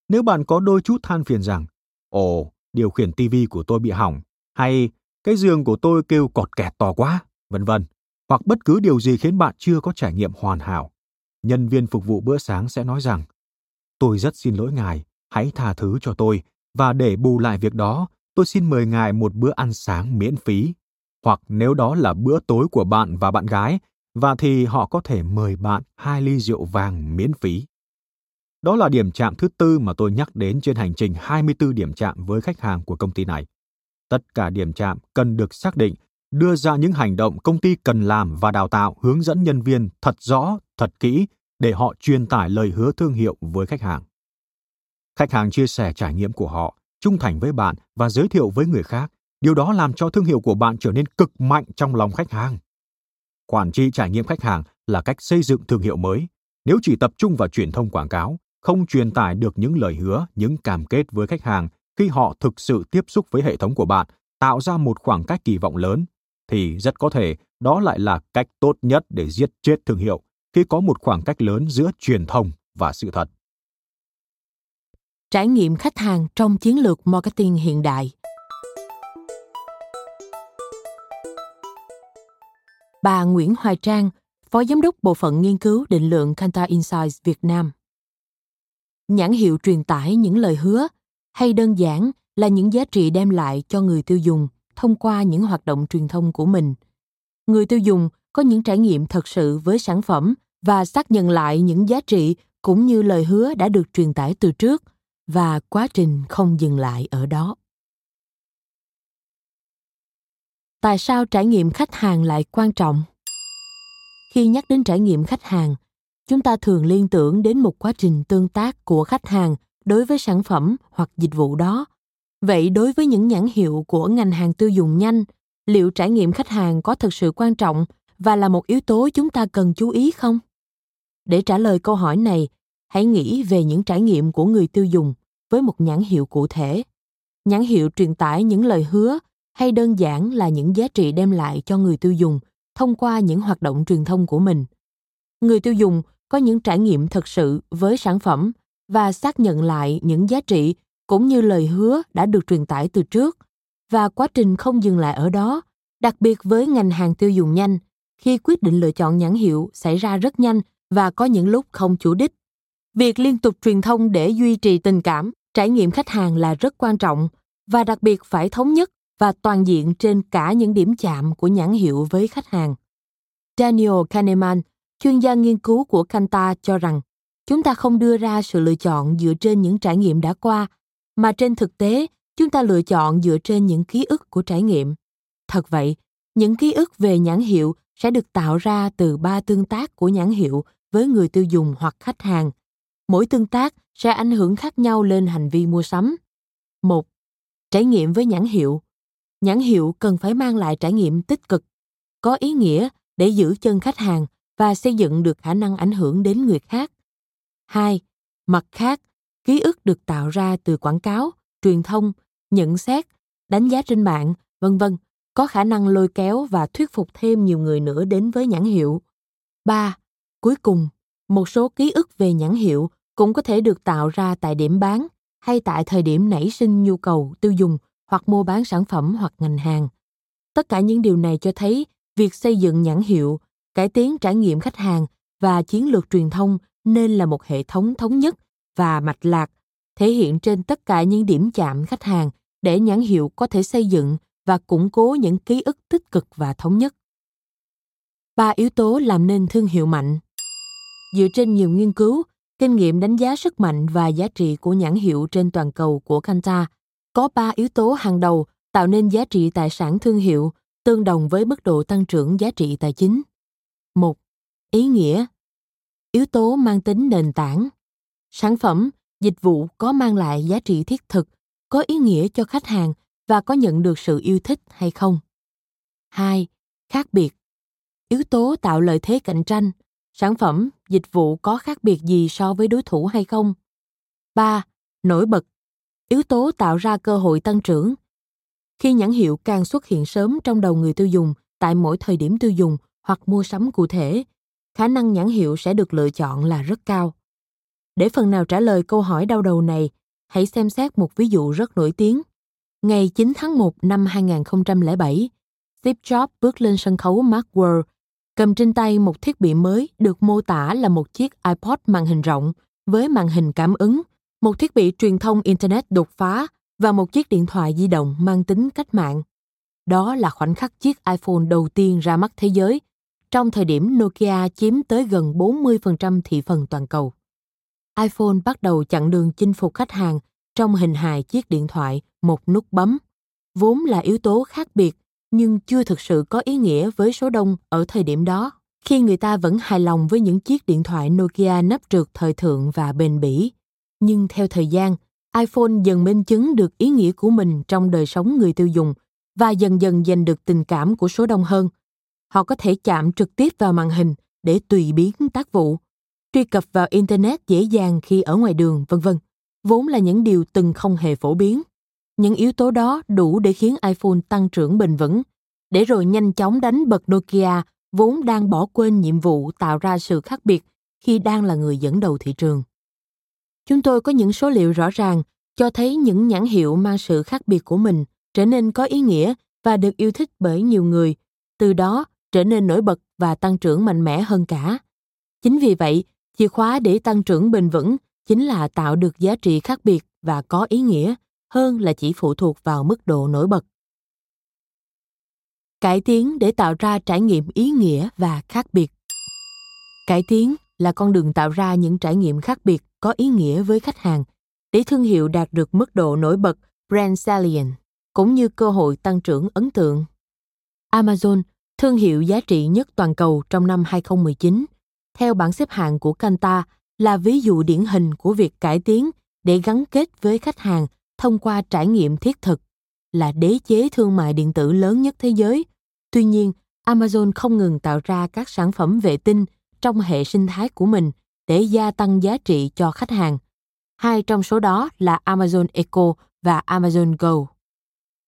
A: Nếu bạn có đôi chút than phiền rằng, ồ, điều khiển tivi của tôi bị hỏng, hay cái giường của tôi kêu cọt kẹt to quá, vân vân, hoặc bất cứ điều gì khiến bạn chưa có trải nghiệm hoàn hảo, nhân viên phục vụ bữa sáng sẽ nói rằng, tôi rất xin lỗi ngài, hãy tha thứ cho tôi và để bù lại việc đó, tôi xin mời ngài một bữa ăn sáng miễn phí. Hoặc nếu đó là bữa tối của bạn và bạn gái, và thì họ có thể mời bạn hai ly rượu vàng miễn phí. Đó là điểm chạm thứ tư mà tôi nhắc đến trên hành trình 24 điểm chạm với khách hàng của công ty này. Tất cả điểm chạm cần được xác định, đưa ra những hành động công ty cần làm và đào tạo hướng dẫn nhân viên thật rõ, thật kỹ để họ truyền tải lời hứa thương hiệu với khách hàng. Khách hàng chia sẻ trải nghiệm của họ, trung thành với bạn và giới thiệu với người khác. Điều đó làm cho thương hiệu của bạn trở nên cực mạnh trong lòng khách hàng. Quản trị trải nghiệm khách hàng là cách xây dựng thương hiệu mới. Nếu chỉ tập trung vào truyền thông quảng cáo, không truyền tải được những lời hứa, những cam kết với khách hàng khi họ thực sự tiếp xúc với hệ thống của bạn, tạo ra một khoảng cách kỳ vọng lớn, thì rất có thể đó lại là cách tốt nhất để giết chết thương hiệu khi có một khoảng cách lớn giữa truyền thông và sự thật.
B: Trải nghiệm khách hàng trong chiến lược marketing hiện đại. Bà Nguyễn Hoài Trang, Phó Giám đốc Bộ phận Nghiên cứu Định lượng Kantar Insights Việt Nam. Nhãn hiệu truyền tải những lời hứa hay đơn giản là những giá trị đem lại cho người tiêu dùng thông qua những hoạt động truyền thông của mình. Người tiêu dùng có những trải nghiệm thật sự với sản phẩm và xác nhận lại những giá trị cũng như lời hứa đã được truyền tải từ trước và quá trình không dừng lại ở đó tại sao trải nghiệm khách hàng lại quan trọng? Khi nhắc đến trải nghiệm khách hàng, chúng ta thường liên tưởng đến một quá trình tương tác của khách hàng đối với sản phẩm hoặc dịch vụ đó. Vậy đối với những nhãn hiệu của ngành hàng tiêu dùng nhanh, liệu trải nghiệm khách hàng có thực sự quan trọng và là một yếu tố chúng ta cần chú ý không? Để trả lời câu hỏi này, hãy nghĩ về những trải nghiệm của người tiêu dùng với một nhãn hiệu cụ thể. Nhãn hiệu truyền tải những lời hứa hay đơn giản là những giá trị đem lại cho người tiêu dùng thông qua những hoạt động truyền thông của mình? Người tiêu dùng có những trải nghiệm thực sự với sản phẩm và xác nhận lại những giá trị cũng như lời hứa đã được truyền tải từ trước. Và quá trình không dừng lại ở đó, đặc biệt với ngành hàng tiêu dùng nhanh, khi quyết định lựa chọn nhãn hiệu xảy ra rất nhanh và có những lúc không chủ đích. Việc liên tục truyền thông để duy trì tình cảm, trải nghiệm khách hàng là rất quan trọng và đặc biệt phải thống nhất và toàn diện trên cả những điểm chạm của nhãn hiệu với khách hàng. Daniel Kahneman, chuyên gia nghiên cứu của Kanta cho rằng chúng ta không đưa ra sự lựa chọn dựa trên những trải nghiệm đã qua, mà trên thực tế chúng ta lựa chọn dựa trên những ký ức của trải nghiệm. Thật vậy, những ký ức về nhãn hiệu sẽ được tạo ra từ ba tương tác của nhãn hiệu với người tiêu dùng hoặc khách hàng. Mỗi tương tác sẽ ảnh hưởng khác nhau lên hành vi mua sắm. Một, trải nghiệm với nhãn hiệu nhãn hiệu cần phải mang lại trải nghiệm tích cực, có ý nghĩa để giữ chân khách hàng và xây dựng được khả năng ảnh hưởng đến người khác. Hai, mặt khác, ký ức được tạo ra từ quảng cáo, truyền thông, nhận xét, đánh giá trên mạng, vân vân, có khả năng lôi kéo và thuyết phục thêm nhiều người nữa đến với nhãn hiệu. Ba, cuối cùng, một số ký ức về nhãn hiệu cũng có thể được tạo ra tại điểm bán hay tại thời điểm nảy sinh nhu cầu tiêu dùng hoặc mua bán sản phẩm hoặc ngành hàng. Tất cả những điều này cho thấy việc xây dựng nhãn hiệu, cải tiến trải nghiệm khách hàng và chiến lược truyền thông nên là một hệ thống thống nhất và mạch lạc, thể hiện trên tất cả những điểm chạm khách hàng để nhãn hiệu có thể xây dựng và củng cố những ký ức tích cực và thống nhất. Ba yếu tố làm nên thương hiệu mạnh. Dựa trên nhiều nghiên cứu, kinh nghiệm đánh giá sức mạnh và giá trị của nhãn hiệu trên toàn cầu của Kantar có ba yếu tố hàng đầu tạo nên giá trị tài sản thương hiệu tương đồng với mức độ tăng trưởng giá trị tài chính. Một, ý nghĩa. Yếu tố mang tính nền tảng. Sản phẩm, dịch vụ có mang lại giá trị thiết thực, có ý nghĩa cho khách hàng và có nhận được sự yêu thích hay không. Hai, khác biệt. Yếu tố tạo lợi thế cạnh tranh. Sản phẩm, dịch vụ có khác biệt gì so với đối thủ hay không? Ba, Nổi bật yếu tố tạo ra cơ hội tăng trưởng. Khi nhãn hiệu càng xuất hiện sớm trong đầu người tiêu dùng tại mỗi thời điểm tiêu dùng hoặc mua sắm cụ thể, khả năng nhãn hiệu sẽ được lựa chọn là rất cao. Để phần nào trả lời câu hỏi đau đầu này, hãy xem xét một ví dụ rất nổi tiếng. Ngày 9 tháng 1 năm 2007, Steve Jobs bước lên sân khấu Macworld, cầm trên tay một thiết bị mới được mô tả là một chiếc iPod màn hình rộng với màn hình cảm ứng một thiết bị truyền thông internet đột phá và một chiếc điện thoại di động mang tính cách mạng. Đó là khoảnh khắc chiếc iPhone đầu tiên ra mắt thế giới, trong thời điểm Nokia chiếm tới gần 40% thị phần toàn cầu. iPhone bắt đầu chặn đường chinh phục khách hàng trong hình hài chiếc điện thoại một nút bấm, vốn là yếu tố khác biệt nhưng chưa thực sự có ý nghĩa với số đông ở thời điểm đó khi người ta vẫn hài lòng với những chiếc điện thoại Nokia nắp trượt thời thượng và bền bỉ. Nhưng theo thời gian, iPhone dần minh chứng được ý nghĩa của mình trong đời sống người tiêu dùng và dần dần giành được tình cảm của số đông hơn. Họ có thể chạm trực tiếp vào màn hình để tùy biến tác vụ, truy cập vào internet dễ dàng khi ở ngoài đường, vân vân. Vốn là những điều từng không hề phổ biến. Những yếu tố đó đủ để khiến iPhone tăng trưởng bền vững, để rồi nhanh chóng đánh bật Nokia vốn đang bỏ quên nhiệm vụ tạo ra sự khác biệt khi đang là người dẫn đầu thị trường. Chúng tôi có những số liệu rõ ràng cho thấy những nhãn hiệu mang sự khác biệt của mình trở nên có ý nghĩa và được yêu thích bởi nhiều người, từ đó trở nên nổi bật và tăng trưởng mạnh mẽ hơn cả. Chính vì vậy, chìa khóa để tăng trưởng bền vững chính là tạo được giá trị khác biệt và có ý nghĩa hơn là chỉ phụ thuộc vào mức độ nổi bật. Cải tiến để tạo ra trải nghiệm ý nghĩa và khác biệt. Cải tiến là con đường tạo ra những trải nghiệm khác biệt có ý nghĩa với khách hàng để thương hiệu đạt được mức độ nổi bật brand salient cũng như cơ hội tăng trưởng ấn tượng. Amazon, thương hiệu giá trị nhất toàn cầu trong năm 2019, theo bảng xếp hạng của Kantar là ví dụ điển hình của việc cải tiến để gắn kết với khách hàng thông qua trải nghiệm thiết thực, là đế chế thương mại điện tử lớn nhất thế giới. Tuy nhiên, Amazon không ngừng tạo ra các sản phẩm vệ tinh trong hệ sinh thái của mình để gia tăng giá trị cho khách hàng. Hai trong số đó là Amazon Echo và Amazon Go.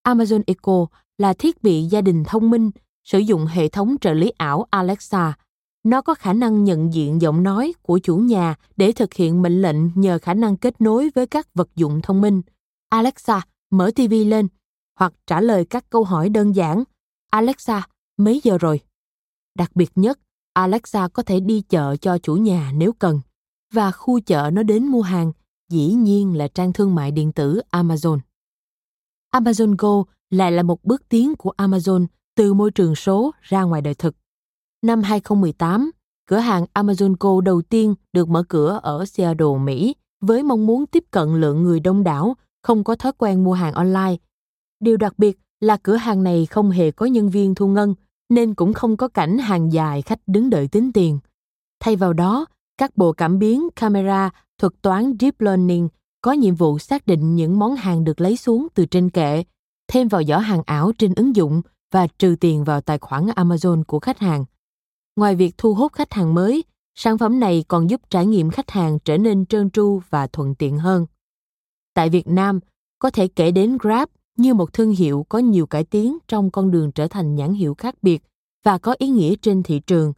B: Amazon Echo là thiết bị gia đình thông minh sử dụng hệ thống trợ lý ảo Alexa. Nó có khả năng nhận diện giọng nói của chủ nhà để thực hiện mệnh lệnh nhờ khả năng kết nối với các vật dụng thông minh. Alexa, mở TV lên, hoặc trả lời các câu hỏi đơn giản. Alexa, mấy giờ rồi? Đặc biệt nhất, Alexa có thể đi chợ cho chủ nhà nếu cần. Và khu chợ nó đến mua hàng, dĩ nhiên là trang thương mại điện tử Amazon. Amazon Go lại là một bước tiến của Amazon từ môi trường số ra ngoài đời thực. Năm 2018, cửa hàng Amazon Go đầu tiên được mở cửa ở Seattle, Mỹ, với mong muốn tiếp cận lượng người đông đảo, không có thói quen mua hàng online. Điều đặc biệt là cửa hàng này không hề có nhân viên thu ngân, nên cũng không có cảnh hàng dài khách đứng đợi tính tiền. Thay vào đó, các bộ cảm biến camera thuật toán Deep Learning có nhiệm vụ xác định những món hàng được lấy xuống từ trên kệ, thêm vào giỏ hàng ảo trên ứng dụng và trừ tiền vào tài khoản Amazon của khách hàng. Ngoài việc thu hút khách hàng mới, sản phẩm này còn giúp trải nghiệm khách hàng trở nên trơn tru và thuận tiện hơn. Tại Việt Nam, có thể kể đến Grab như một thương hiệu có nhiều cải tiến trong con đường trở thành nhãn hiệu khác biệt và có ý nghĩa trên thị trường.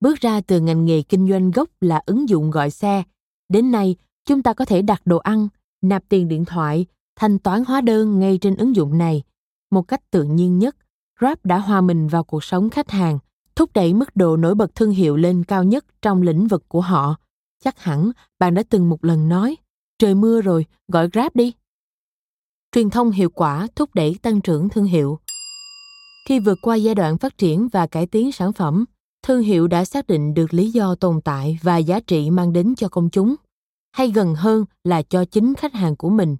B: Bước ra từ ngành nghề kinh doanh gốc là ứng dụng gọi xe, đến nay chúng ta có thể đặt đồ ăn, nạp tiền điện thoại, thanh toán hóa đơn ngay trên ứng dụng này. Một cách tự nhiên nhất, Grab đã hòa mình vào cuộc sống khách hàng, thúc đẩy mức độ nổi bật thương hiệu lên cao nhất trong lĩnh vực của họ. Chắc hẳn bạn đã từng một lần nói, trời mưa rồi, gọi Grab đi. Truyền thông hiệu quả thúc đẩy tăng trưởng thương hiệu. Khi vượt qua giai đoạn phát triển và cải tiến sản phẩm, thương hiệu đã xác định được lý do tồn tại và giá trị mang đến cho công chúng hay gần hơn là cho chính khách hàng của mình.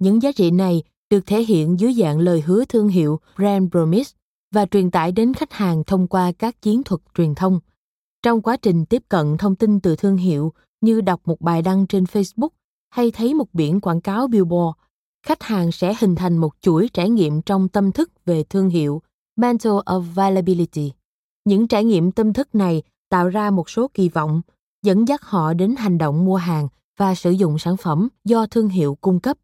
B: Những giá trị này được thể hiện dưới dạng lời hứa thương hiệu brand promise và truyền tải đến khách hàng thông qua các chiến thuật truyền thông. Trong quá trình tiếp cận thông tin từ thương hiệu như đọc một bài đăng trên Facebook hay thấy một biển quảng cáo billboard, khách hàng sẽ hình thành một chuỗi trải nghiệm trong tâm thức về thương hiệu mental availability. Những trải nghiệm tâm thức này tạo ra một số kỳ vọng, dẫn dắt họ đến hành động mua hàng và sử dụng sản phẩm do thương hiệu cung cấp.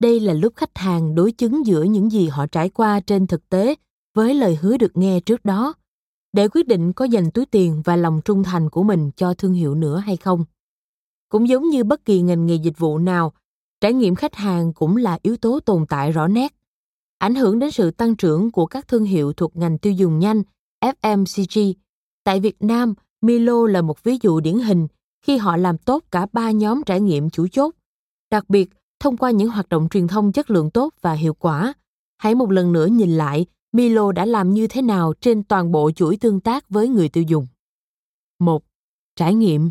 B: Đây là lúc khách hàng đối chứng giữa những gì họ trải qua trên thực tế với lời hứa được nghe trước đó để quyết định có dành túi tiền và lòng trung thành của mình cho thương hiệu nữa hay không. Cũng giống như bất kỳ ngành nghề dịch vụ nào, trải nghiệm khách hàng cũng là yếu tố tồn tại rõ nét. Ảnh hưởng đến sự tăng trưởng của các thương hiệu thuộc ngành tiêu dùng nhanh, FMCG. Tại Việt Nam, Milo là một ví dụ điển hình khi họ làm tốt cả ba nhóm trải nghiệm chủ chốt Đặc biệt, thông qua những hoạt động truyền thông chất lượng tốt và hiệu quả, hãy một lần nữa nhìn lại Milo đã làm như thế nào trên toàn bộ chuỗi tương tác với người tiêu dùng. 1. Trải nghiệm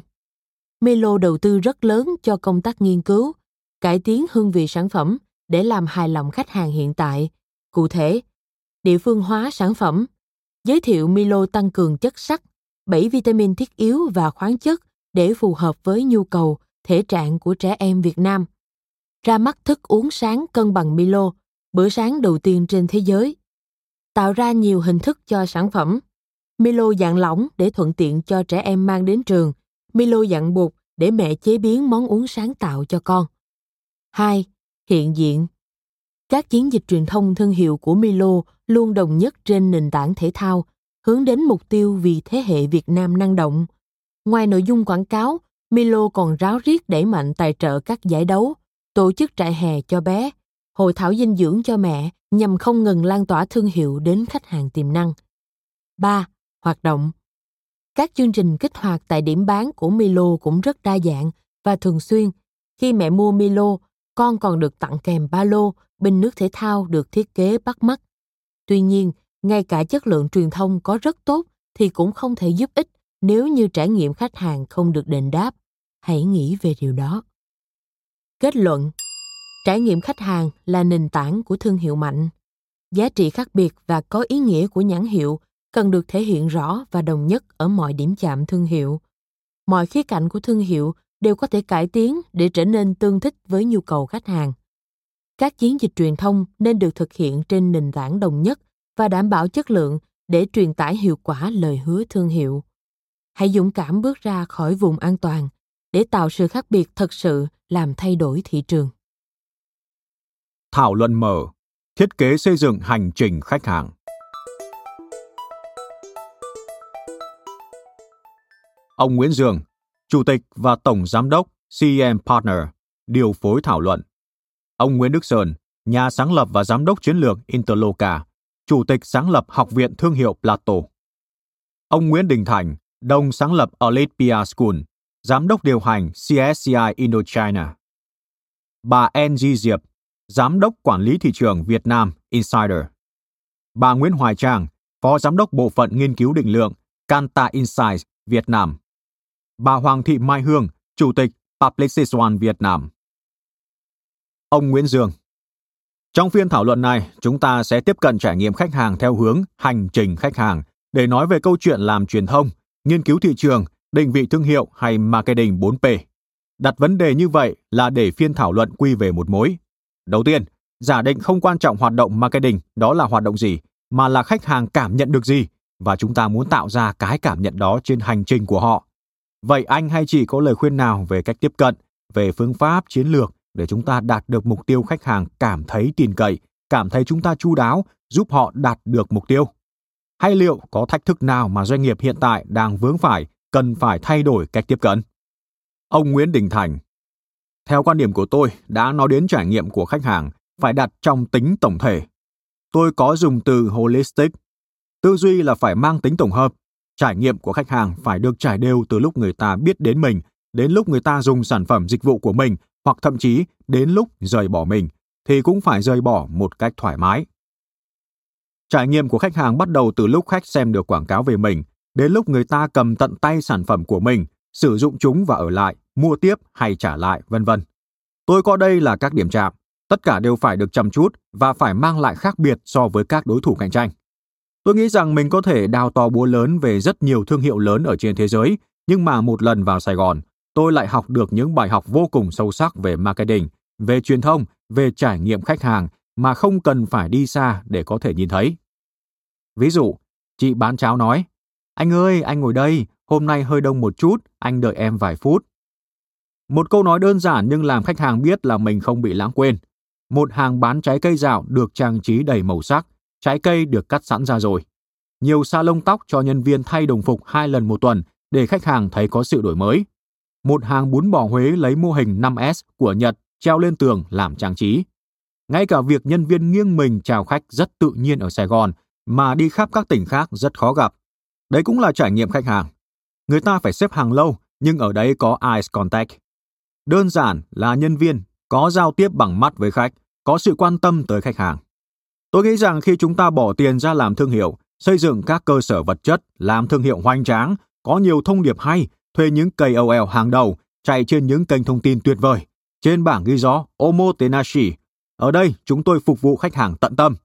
B: Milo đầu tư rất lớn cho công tác nghiên cứu, cải tiến hương vị sản phẩm để làm hài lòng khách hàng hiện tại. Cụ thể, địa phương hóa sản phẩm, giới thiệu Milo tăng cường chất sắt, 7 vitamin thiết yếu và khoáng chất để phù hợp với nhu cầu, thể trạng của trẻ em Việt Nam. Ra mắt thức uống sáng cân bằng Milo, bữa sáng đầu tiên trên thế giới. Tạo ra nhiều hình thức cho sản phẩm. Milo dạng lỏng để thuận tiện cho trẻ em mang đến trường. Milo dạng bột để mẹ chế biến món uống sáng tạo cho con. 2. Hiện diện Các chiến dịch truyền thông thương hiệu của Milo luôn đồng nhất trên nền tảng thể thao, hướng đến mục tiêu vì thế hệ Việt Nam năng động. Ngoài nội dung quảng cáo, Milo còn ráo riết đẩy mạnh tài trợ các giải đấu, tổ chức trại hè cho bé, hội thảo dinh dưỡng cho mẹ nhằm không ngừng lan tỏa thương hiệu đến khách hàng tiềm năng. 3. Hoạt động Các chương trình kích hoạt tại điểm bán của Milo cũng rất đa dạng và thường xuyên. Khi mẹ mua Milo, con còn được tặng kèm ba lô, bình nước thể thao được thiết kế bắt mắt. Tuy nhiên, ngay cả chất lượng truyền thông có rất tốt thì cũng không thể giúp ích nếu như trải nghiệm khách hàng không được đền đáp. Hãy nghĩ về điều đó. Kết luận Trải nghiệm khách hàng là nền tảng của thương hiệu mạnh. Giá trị khác biệt và có ý nghĩa của nhãn hiệu cần được thể hiện rõ và đồng nhất ở mọi điểm chạm thương hiệu. Mọi khía cạnh của thương hiệu đều có thể cải tiến để trở nên tương thích với nhu cầu khách hàng. Các chiến dịch truyền thông nên được thực hiện trên nền tảng đồng nhất và đảm bảo chất lượng để truyền tải hiệu quả lời hứa thương hiệu. Hãy dũng cảm bước ra khỏi vùng an toàn để tạo sự khác biệt thật sự làm thay đổi thị trường.
A: Thảo luận mở, thiết kế xây dựng hành trình khách hàng. Ông Nguyễn Dương, Chủ tịch và Tổng Giám đốc CM Partner, điều phối thảo luận. Ông Nguyễn Đức Sơn, nhà sáng lập và giám đốc chiến lược Interloca, Chủ tịch sáng lập Học viện Thương hiệu Plato. Ông Nguyễn Đình Thành, đồng sáng lập Elite PR School, giám đốc điều hành CSCI Indochina. Bà Ng Diệp, giám đốc quản lý thị trường Việt Nam Insider. Bà Nguyễn Hoài Trang, phó giám đốc bộ phận nghiên cứu định lượng Canta Insights Việt Nam. Bà Hoàng Thị Mai Hương, chủ tịch Publicis One Việt Nam. Ông Nguyễn Dương Trong phiên thảo luận này, chúng ta sẽ tiếp cận trải nghiệm khách hàng theo hướng hành trình khách hàng để nói về câu chuyện làm truyền thông, nghiên cứu thị trường, định vị thương hiệu hay marketing 4P. Đặt vấn đề như vậy là để phiên thảo luận quy về một mối. Đầu tiên, giả định không quan trọng hoạt động marketing đó là hoạt động gì, mà là khách hàng cảm nhận được gì và chúng ta muốn tạo ra cái cảm nhận đó trên hành trình của họ. Vậy anh hay chị có lời khuyên nào về cách tiếp cận, về phương pháp, chiến lược để chúng ta đạt được mục tiêu khách hàng cảm thấy tin cậy, cảm thấy chúng ta chu đáo, giúp họ đạt được mục tiêu? Hay liệu có thách thức nào mà doanh nghiệp hiện tại đang vướng phải, cần phải thay đổi cách tiếp cận? Ông Nguyễn Đình Thành Theo quan điểm của tôi, đã nói đến trải nghiệm của khách hàng phải đặt trong tính tổng thể. Tôi có dùng từ holistic. Tư duy là phải mang tính tổng hợp. Trải nghiệm của khách hàng phải được trải đều từ lúc người ta biết đến mình, đến lúc người ta dùng sản phẩm dịch vụ của mình, hoặc thậm chí đến lúc rời bỏ mình, thì cũng phải rời bỏ một cách thoải mái. Trải nghiệm của khách hàng bắt đầu từ lúc khách xem được quảng cáo về mình, đến lúc người ta cầm tận tay sản phẩm của mình, sử dụng chúng và ở lại, mua tiếp hay trả lại, vân vân. Tôi coi đây là các điểm chạm, tất cả đều phải được chăm chút và phải mang lại khác biệt so với các đối thủ cạnh tranh. Tôi nghĩ rằng mình có thể đào to búa lớn về rất nhiều thương hiệu lớn ở trên thế giới, nhưng mà một lần vào Sài Gòn, tôi lại học được những bài học vô cùng sâu sắc về marketing, về truyền thông, về trải nghiệm khách hàng mà không cần phải đi xa để có thể nhìn thấy. Ví dụ, chị bán cháo nói, anh ơi, anh ngồi đây, hôm nay hơi đông một chút, anh đợi em vài phút. Một câu nói đơn giản nhưng làm khách hàng biết là mình không bị lãng quên. Một hàng bán trái cây dạo được trang trí đầy màu sắc, trái cây được cắt sẵn ra rồi. Nhiều salon tóc cho nhân viên thay đồng phục hai lần một tuần để khách hàng thấy có sự đổi mới. Một hàng bún bò Huế lấy mô hình 5S của Nhật treo lên tường làm trang trí. Ngay cả việc nhân viên nghiêng mình chào khách rất tự nhiên ở Sài Gòn mà đi khắp các tỉnh khác rất khó gặp. Đấy cũng là trải nghiệm khách hàng. Người ta phải xếp hàng lâu, nhưng ở đấy có eye contact. Đơn giản là nhân viên có giao tiếp bằng mắt với khách, có sự quan tâm tới khách hàng. Tôi nghĩ rằng khi chúng ta bỏ tiền ra làm thương hiệu, xây dựng các cơ sở vật chất, làm thương hiệu hoành tráng, có nhiều thông điệp hay, thuê những KOL hàng đầu, chạy trên những kênh thông tin tuyệt vời. Trên bảng ghi rõ Omotenashi, ở đây chúng tôi phục vụ khách hàng tận tâm.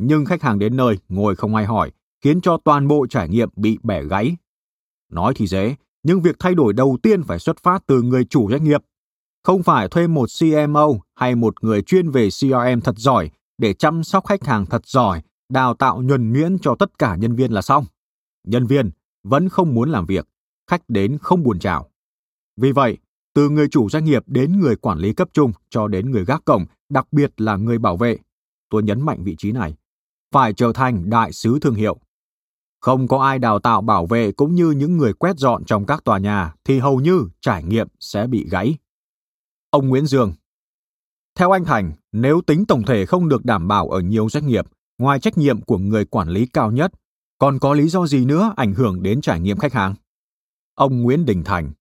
A: Nhưng khách hàng đến nơi ngồi không ai hỏi, khiến cho toàn bộ trải nghiệm bị bẻ gãy. Nói thì dễ, nhưng việc thay đổi đầu tiên phải xuất phát từ người chủ doanh nghiệp. Không phải thuê một CMO hay một người chuyên về CRM thật giỏi để chăm sóc khách hàng thật giỏi, đào tạo nhuần nhuyễn cho tất cả nhân viên là xong. Nhân viên vẫn không muốn làm việc, khách đến không buồn chào. Vì vậy, từ người chủ doanh nghiệp đến người quản lý cấp trung cho đến người gác cổng, đặc biệt là người bảo vệ, tôi nhấn mạnh vị trí này, phải trở thành đại sứ thương hiệu. Không có ai đào tạo bảo vệ cũng như những người quét dọn trong các tòa nhà thì hầu như trải nghiệm sẽ bị gãy. Ông Nguyễn Dương theo anh Thành, nếu tính tổng thể không được đảm bảo ở nhiều doanh nghiệp, ngoài trách nhiệm của người quản lý cao nhất, còn có lý do gì nữa ảnh hưởng đến trải nghiệm khách hàng? Ông Nguyễn Đình Thành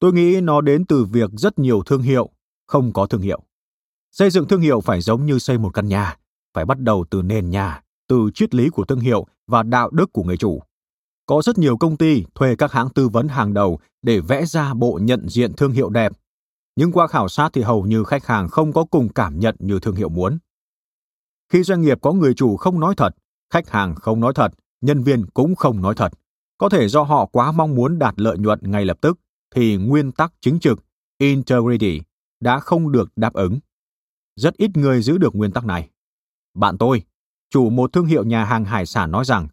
A: Tôi nghĩ nó đến từ việc rất nhiều thương hiệu không có thương hiệu. Xây dựng thương hiệu phải giống như xây một căn nhà, phải bắt đầu từ nền nhà, từ triết lý của thương hiệu và đạo đức của người chủ. Có rất nhiều công ty thuê các hãng tư vấn hàng đầu để vẽ ra bộ nhận diện thương hiệu đẹp. Nhưng qua khảo sát thì hầu như khách hàng không có cùng cảm nhận như thương hiệu muốn. Khi doanh nghiệp có người chủ không nói thật, khách hàng không nói thật, nhân viên cũng không nói thật. Có thể do họ quá mong muốn đạt lợi nhuận ngay lập tức, thì nguyên tắc chính trực, integrity, đã không được đáp ứng. Rất ít người giữ được nguyên tắc này. Bạn tôi, chủ một thương hiệu nhà hàng hải sản nói rằng,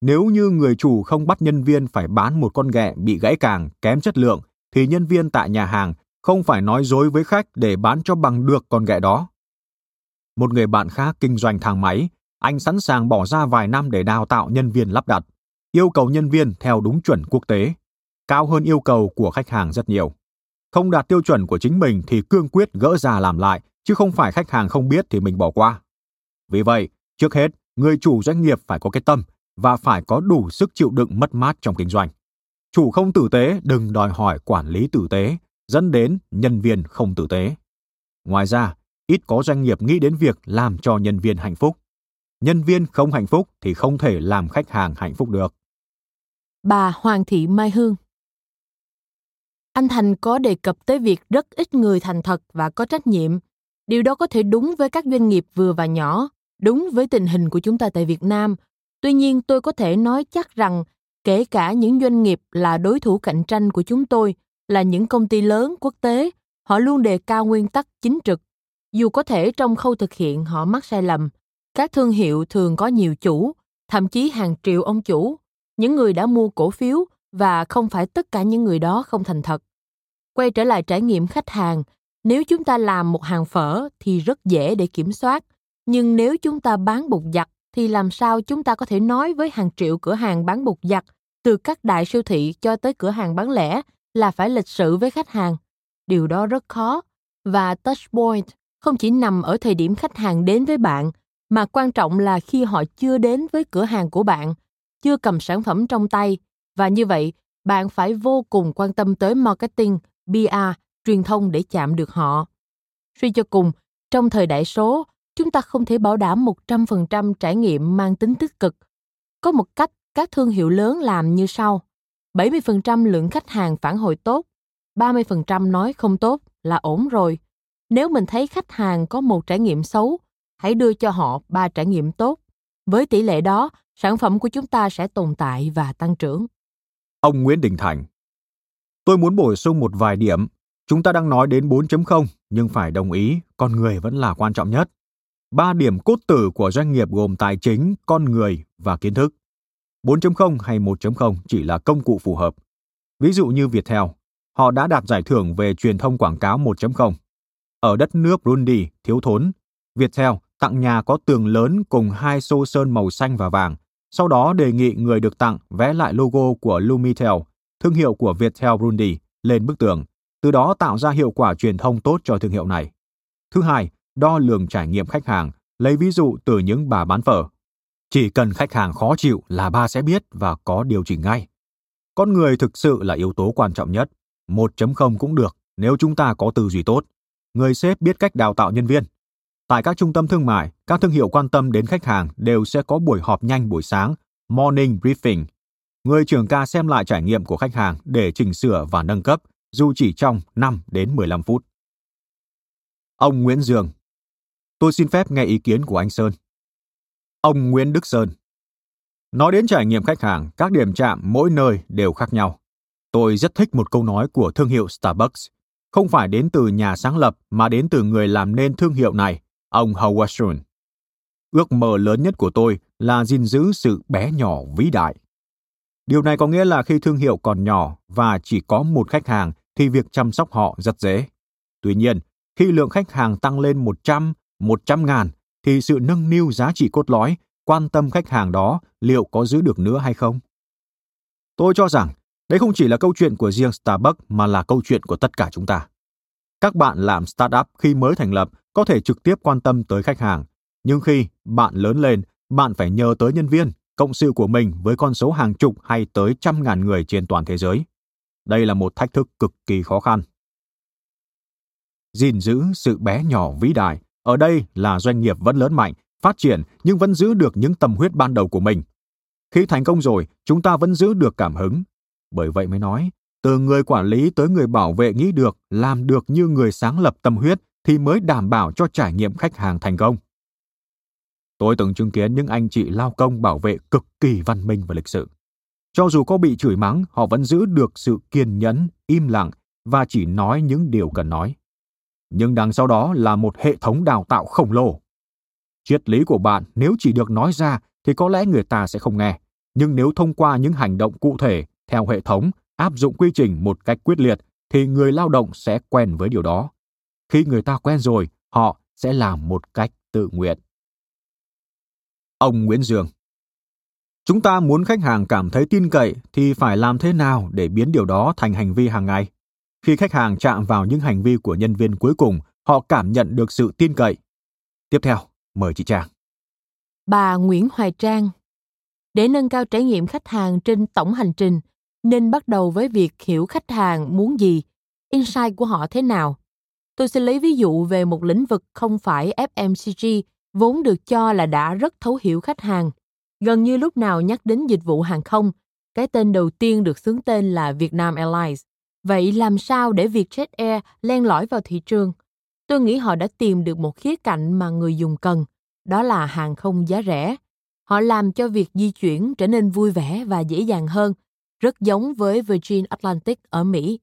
A: nếu như người chủ không bắt nhân viên phải bán một con ghẹ bị gãy càng, kém chất lượng, thì nhân viên tại nhà hàng không phải nói dối với khách để bán cho bằng được con ghẹ đó. Một người bạn khác kinh doanh thang máy, anh sẵn sàng bỏ ra vài năm để đào tạo nhân viên lắp đặt, yêu cầu nhân viên theo đúng chuẩn quốc tế, cao hơn yêu cầu của khách hàng rất nhiều. Không đạt tiêu chuẩn của chính mình thì cương quyết gỡ ra làm lại, chứ không phải khách hàng không biết thì mình bỏ qua. Vì vậy, trước hết, người chủ doanh nghiệp phải có cái tâm và phải có đủ sức chịu đựng mất mát trong kinh doanh. Chủ không tử tế đừng đòi hỏi quản lý tử tế, dẫn đến nhân viên không tử tế. Ngoài ra, ít có doanh nghiệp nghĩ đến việc làm cho nhân viên hạnh phúc. Nhân viên không hạnh phúc thì không thể làm khách hàng hạnh phúc được.
B: Bà Hoàng Thị Mai Hương anh Thành có đề cập tới việc rất ít người thành thật và có trách nhiệm. Điều đó có thể đúng với các doanh nghiệp vừa và nhỏ, đúng với tình hình của chúng ta tại Việt Nam. Tuy nhiên, tôi có thể nói chắc rằng kể cả những doanh nghiệp là đối thủ cạnh tranh của chúng tôi, là những công ty lớn quốc tế, họ luôn đề cao nguyên tắc chính trực. Dù có thể trong khâu thực hiện họ mắc sai lầm, các thương hiệu thường có nhiều chủ, thậm chí hàng triệu ông chủ, những người đã mua cổ phiếu và không phải tất cả những người đó không thành thật. Quay trở lại trải nghiệm khách hàng nếu chúng ta làm một hàng phở thì rất dễ để kiểm soát. Nhưng nếu chúng ta bán bột giặt thì làm sao chúng ta có thể nói với hàng triệu cửa hàng bán bột giặt từ các đại siêu thị cho tới cửa hàng bán lẻ là phải lịch sự với khách hàng điều đó rất khó và touchpoint không chỉ nằm ở thời điểm khách hàng đến với bạn mà quan trọng là khi họ chưa đến với cửa hàng của bạn chưa cầm sản phẩm trong tay và như vậy bạn phải vô cùng quan tâm tới marketing PR, truyền thông để chạm được họ. Suy cho cùng, trong thời đại số, chúng ta không thể bảo đảm 100% trải nghiệm mang tính tích cực. Có một cách các thương hiệu lớn làm như sau. 70% lượng khách hàng phản hồi tốt, 30% nói không tốt là ổn rồi. Nếu mình thấy khách hàng có một trải nghiệm xấu, hãy đưa cho họ ba trải nghiệm tốt. Với tỷ lệ đó, sản phẩm của chúng ta sẽ tồn tại và tăng trưởng.
A: Ông Nguyễn Đình Thành Tôi muốn bổ sung một vài điểm. Chúng ta đang nói đến 4.0, nhưng phải đồng ý, con người vẫn là quan trọng nhất. Ba điểm cốt tử của doanh nghiệp gồm tài chính, con người và kiến thức. 4.0 hay 1.0 chỉ là công cụ phù hợp. Ví dụ như Viettel, họ đã đạt giải thưởng về truyền thông quảng cáo 1.0. Ở đất nước Burundi thiếu thốn, Viettel tặng nhà có tường lớn cùng hai xô sơn màu xanh và vàng, sau đó đề nghị người được tặng vẽ lại logo của Lumitel thương hiệu của Viettel Burundi lên bức tường, từ đó tạo ra hiệu quả truyền thông tốt cho thương hiệu này. Thứ hai, đo lường trải nghiệm khách hàng, lấy ví dụ từ những bà bán phở. Chỉ cần khách hàng khó chịu là ba sẽ biết và có điều chỉnh ngay. Con người thực sự là yếu tố quan trọng nhất. 1.0 cũng được nếu chúng ta có tư duy tốt. người sếp biết cách đào tạo nhân viên. Tại các trung tâm thương mại, các thương hiệu quan tâm đến khách hàng đều sẽ có buổi họp nhanh buổi sáng, morning briefing. Người trưởng ca xem lại trải nghiệm của khách hàng để chỉnh sửa và nâng cấp, dù chỉ trong 5 đến 15 phút. Ông Nguyễn Dương Tôi xin phép nghe ý kiến của anh Sơn. Ông Nguyễn Đức Sơn Nói đến trải nghiệm khách hàng, các điểm chạm mỗi nơi đều khác nhau. Tôi rất thích một câu nói của thương hiệu Starbucks, không phải đến từ nhà sáng lập mà đến từ người làm nên thương hiệu này, ông Howard Schultz. Ước mơ lớn nhất của tôi là gìn giữ sự bé nhỏ vĩ đại. Điều này có nghĩa là khi thương hiệu còn nhỏ và chỉ có một khách hàng thì việc chăm sóc họ rất dễ. Tuy nhiên, khi lượng khách hàng tăng lên 100, 100 ngàn thì sự nâng niu giá trị cốt lõi, quan tâm khách hàng đó liệu có giữ được nữa hay không? Tôi cho rằng đấy không chỉ là câu chuyện của riêng Starbucks mà là câu chuyện của tất cả chúng ta. Các bạn làm startup khi mới thành lập có thể trực tiếp quan tâm tới khách hàng, nhưng khi bạn lớn lên, bạn phải nhờ tới nhân viên, cộng sự của mình với con số hàng chục hay tới trăm ngàn người trên toàn thế giới. Đây là một thách thức cực kỳ khó khăn. gìn giữ sự bé nhỏ vĩ đại ở đây là doanh nghiệp vẫn lớn mạnh, phát triển nhưng vẫn giữ được những tâm huyết ban đầu của mình. Khi thành công rồi, chúng ta vẫn giữ được cảm hứng. Bởi vậy mới nói, từ người quản lý tới người bảo vệ nghĩ được, làm được như người sáng lập tâm huyết thì mới đảm bảo cho trải nghiệm khách hàng thành công. Tôi từng chứng kiến những anh chị lao công bảo vệ cực kỳ văn minh và lịch sự. Cho dù có bị chửi mắng, họ vẫn giữ được sự kiên nhẫn, im lặng và chỉ nói những điều cần nói. Nhưng đằng sau đó là một hệ thống đào tạo khổng lồ. Triết lý của bạn nếu chỉ được nói ra thì có lẽ người ta sẽ không nghe. Nhưng nếu thông qua những hành động cụ thể theo hệ thống, áp dụng quy trình một cách quyết liệt thì người lao động sẽ quen với điều đó. Khi người ta quen rồi, họ sẽ làm một cách tự nguyện. Ông Nguyễn Dương Chúng ta muốn khách hàng cảm thấy tin cậy thì phải làm thế nào để biến điều đó thành hành vi hàng ngày? Khi khách hàng chạm vào những hành vi của nhân viên cuối cùng, họ cảm nhận được sự tin cậy. Tiếp theo, mời chị Trang.
B: Bà Nguyễn Hoài Trang Để nâng cao trải nghiệm khách hàng trên tổng hành trình, nên bắt đầu với việc hiểu khách hàng muốn gì, insight của họ thế nào. Tôi sẽ lấy ví dụ về một lĩnh vực không phải FMCG, vốn được cho là đã rất thấu hiểu khách hàng. Gần như lúc nào nhắc đến dịch vụ hàng không, cái tên đầu tiên được xướng tên là Vietnam Airlines. Vậy làm sao để Vietjet Air len lỏi vào thị trường? Tôi nghĩ họ đã tìm được một khía cạnh mà người dùng cần, đó là hàng không giá rẻ. Họ làm cho việc di chuyển trở nên vui vẻ và dễ dàng hơn, rất giống với Virgin Atlantic ở Mỹ.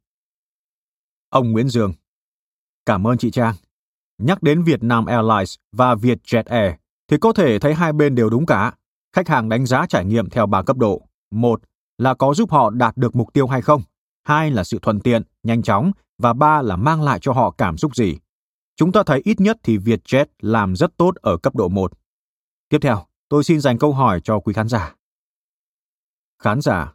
A: Ông Nguyễn Dương Cảm ơn chị Trang. Nhắc đến Vietnam Airlines và Vietjet Air thì có thể thấy hai bên đều đúng cả. Khách hàng đánh giá trải nghiệm theo ba cấp độ. Một là có giúp họ đạt được mục tiêu hay không. Hai là sự thuận tiện, nhanh chóng và ba là mang lại cho họ cảm xúc gì. Chúng ta thấy ít nhất thì Vietjet làm rất tốt ở cấp độ 1. Tiếp theo, tôi xin dành câu hỏi cho quý khán giả. Khán giả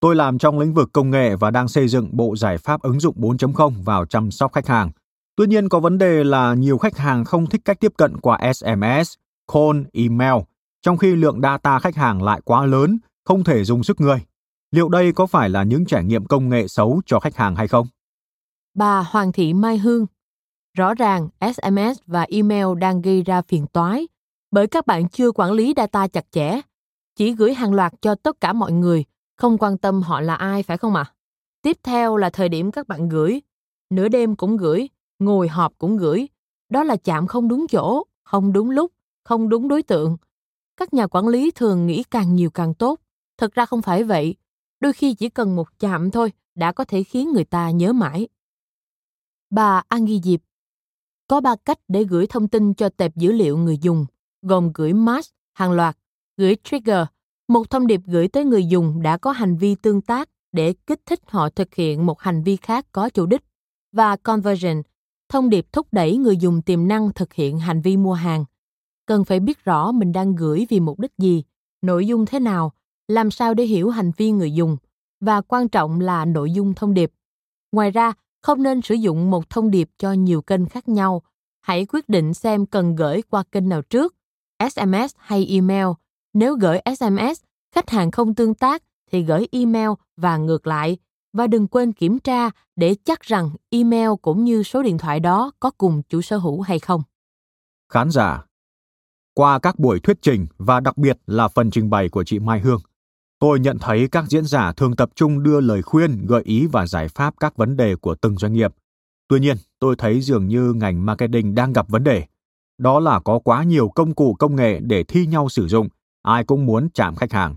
A: Tôi làm trong lĩnh vực công nghệ và đang xây dựng bộ giải pháp ứng dụng 4.0 vào chăm sóc khách hàng. Tuy nhiên có vấn đề là nhiều khách hàng không thích cách tiếp cận qua SMS, call, email, trong khi lượng data khách hàng lại quá lớn, không thể dùng sức người. Liệu đây có phải là những trải nghiệm công nghệ xấu cho khách hàng hay không?
B: Bà Hoàng Thị Mai Hương Rõ ràng SMS và email đang gây ra phiền toái bởi các bạn chưa quản lý data chặt chẽ, chỉ gửi hàng loạt cho tất cả mọi người, không quan tâm họ là ai phải không ạ? À? Tiếp theo là thời điểm các bạn gửi, nửa đêm cũng gửi, ngồi họp cũng gửi. Đó là chạm không đúng chỗ, không đúng lúc, không đúng đối tượng. Các nhà quản lý thường nghĩ càng nhiều càng tốt. Thật ra không phải vậy. Đôi khi chỉ cần một chạm thôi đã có thể khiến người ta nhớ mãi. Bà An Ghi Diệp. Có ba cách để gửi thông tin cho tệp dữ liệu người dùng, gồm gửi mass, hàng loạt, gửi trigger, một thông điệp gửi tới người dùng đã có hành vi tương tác để kích thích họ thực hiện một hành vi khác có chủ đích. Và conversion thông điệp thúc đẩy người dùng tiềm năng thực hiện hành vi mua hàng. Cần phải biết rõ mình đang gửi vì mục đích gì nội dung thế nào làm sao để hiểu hành vi người dùng và quan trọng là nội dung thông điệp. Ngoài ra không nên sử dụng một thông điệp cho nhiều kênh khác nhau. Hãy quyết định xem cần gửi qua kênh nào trước sms hay email. Nếu gửi sms khách hàng không tương tác thì gửi email và ngược lại. Và đừng quên kiểm tra để chắc rằng email cũng như số điện thoại đó có cùng chủ sở hữu hay không.
A: Khán giả Qua các buổi thuyết trình và đặc biệt là phần trình bày của chị Mai Hương, tôi nhận thấy các diễn giả thường tập trung đưa lời khuyên, gợi ý và giải pháp các vấn đề của từng doanh nghiệp. Tuy nhiên, tôi thấy dường như ngành marketing đang gặp vấn đề. Đó là có quá nhiều công cụ công nghệ để thi nhau sử dụng, ai cũng muốn chạm khách hàng.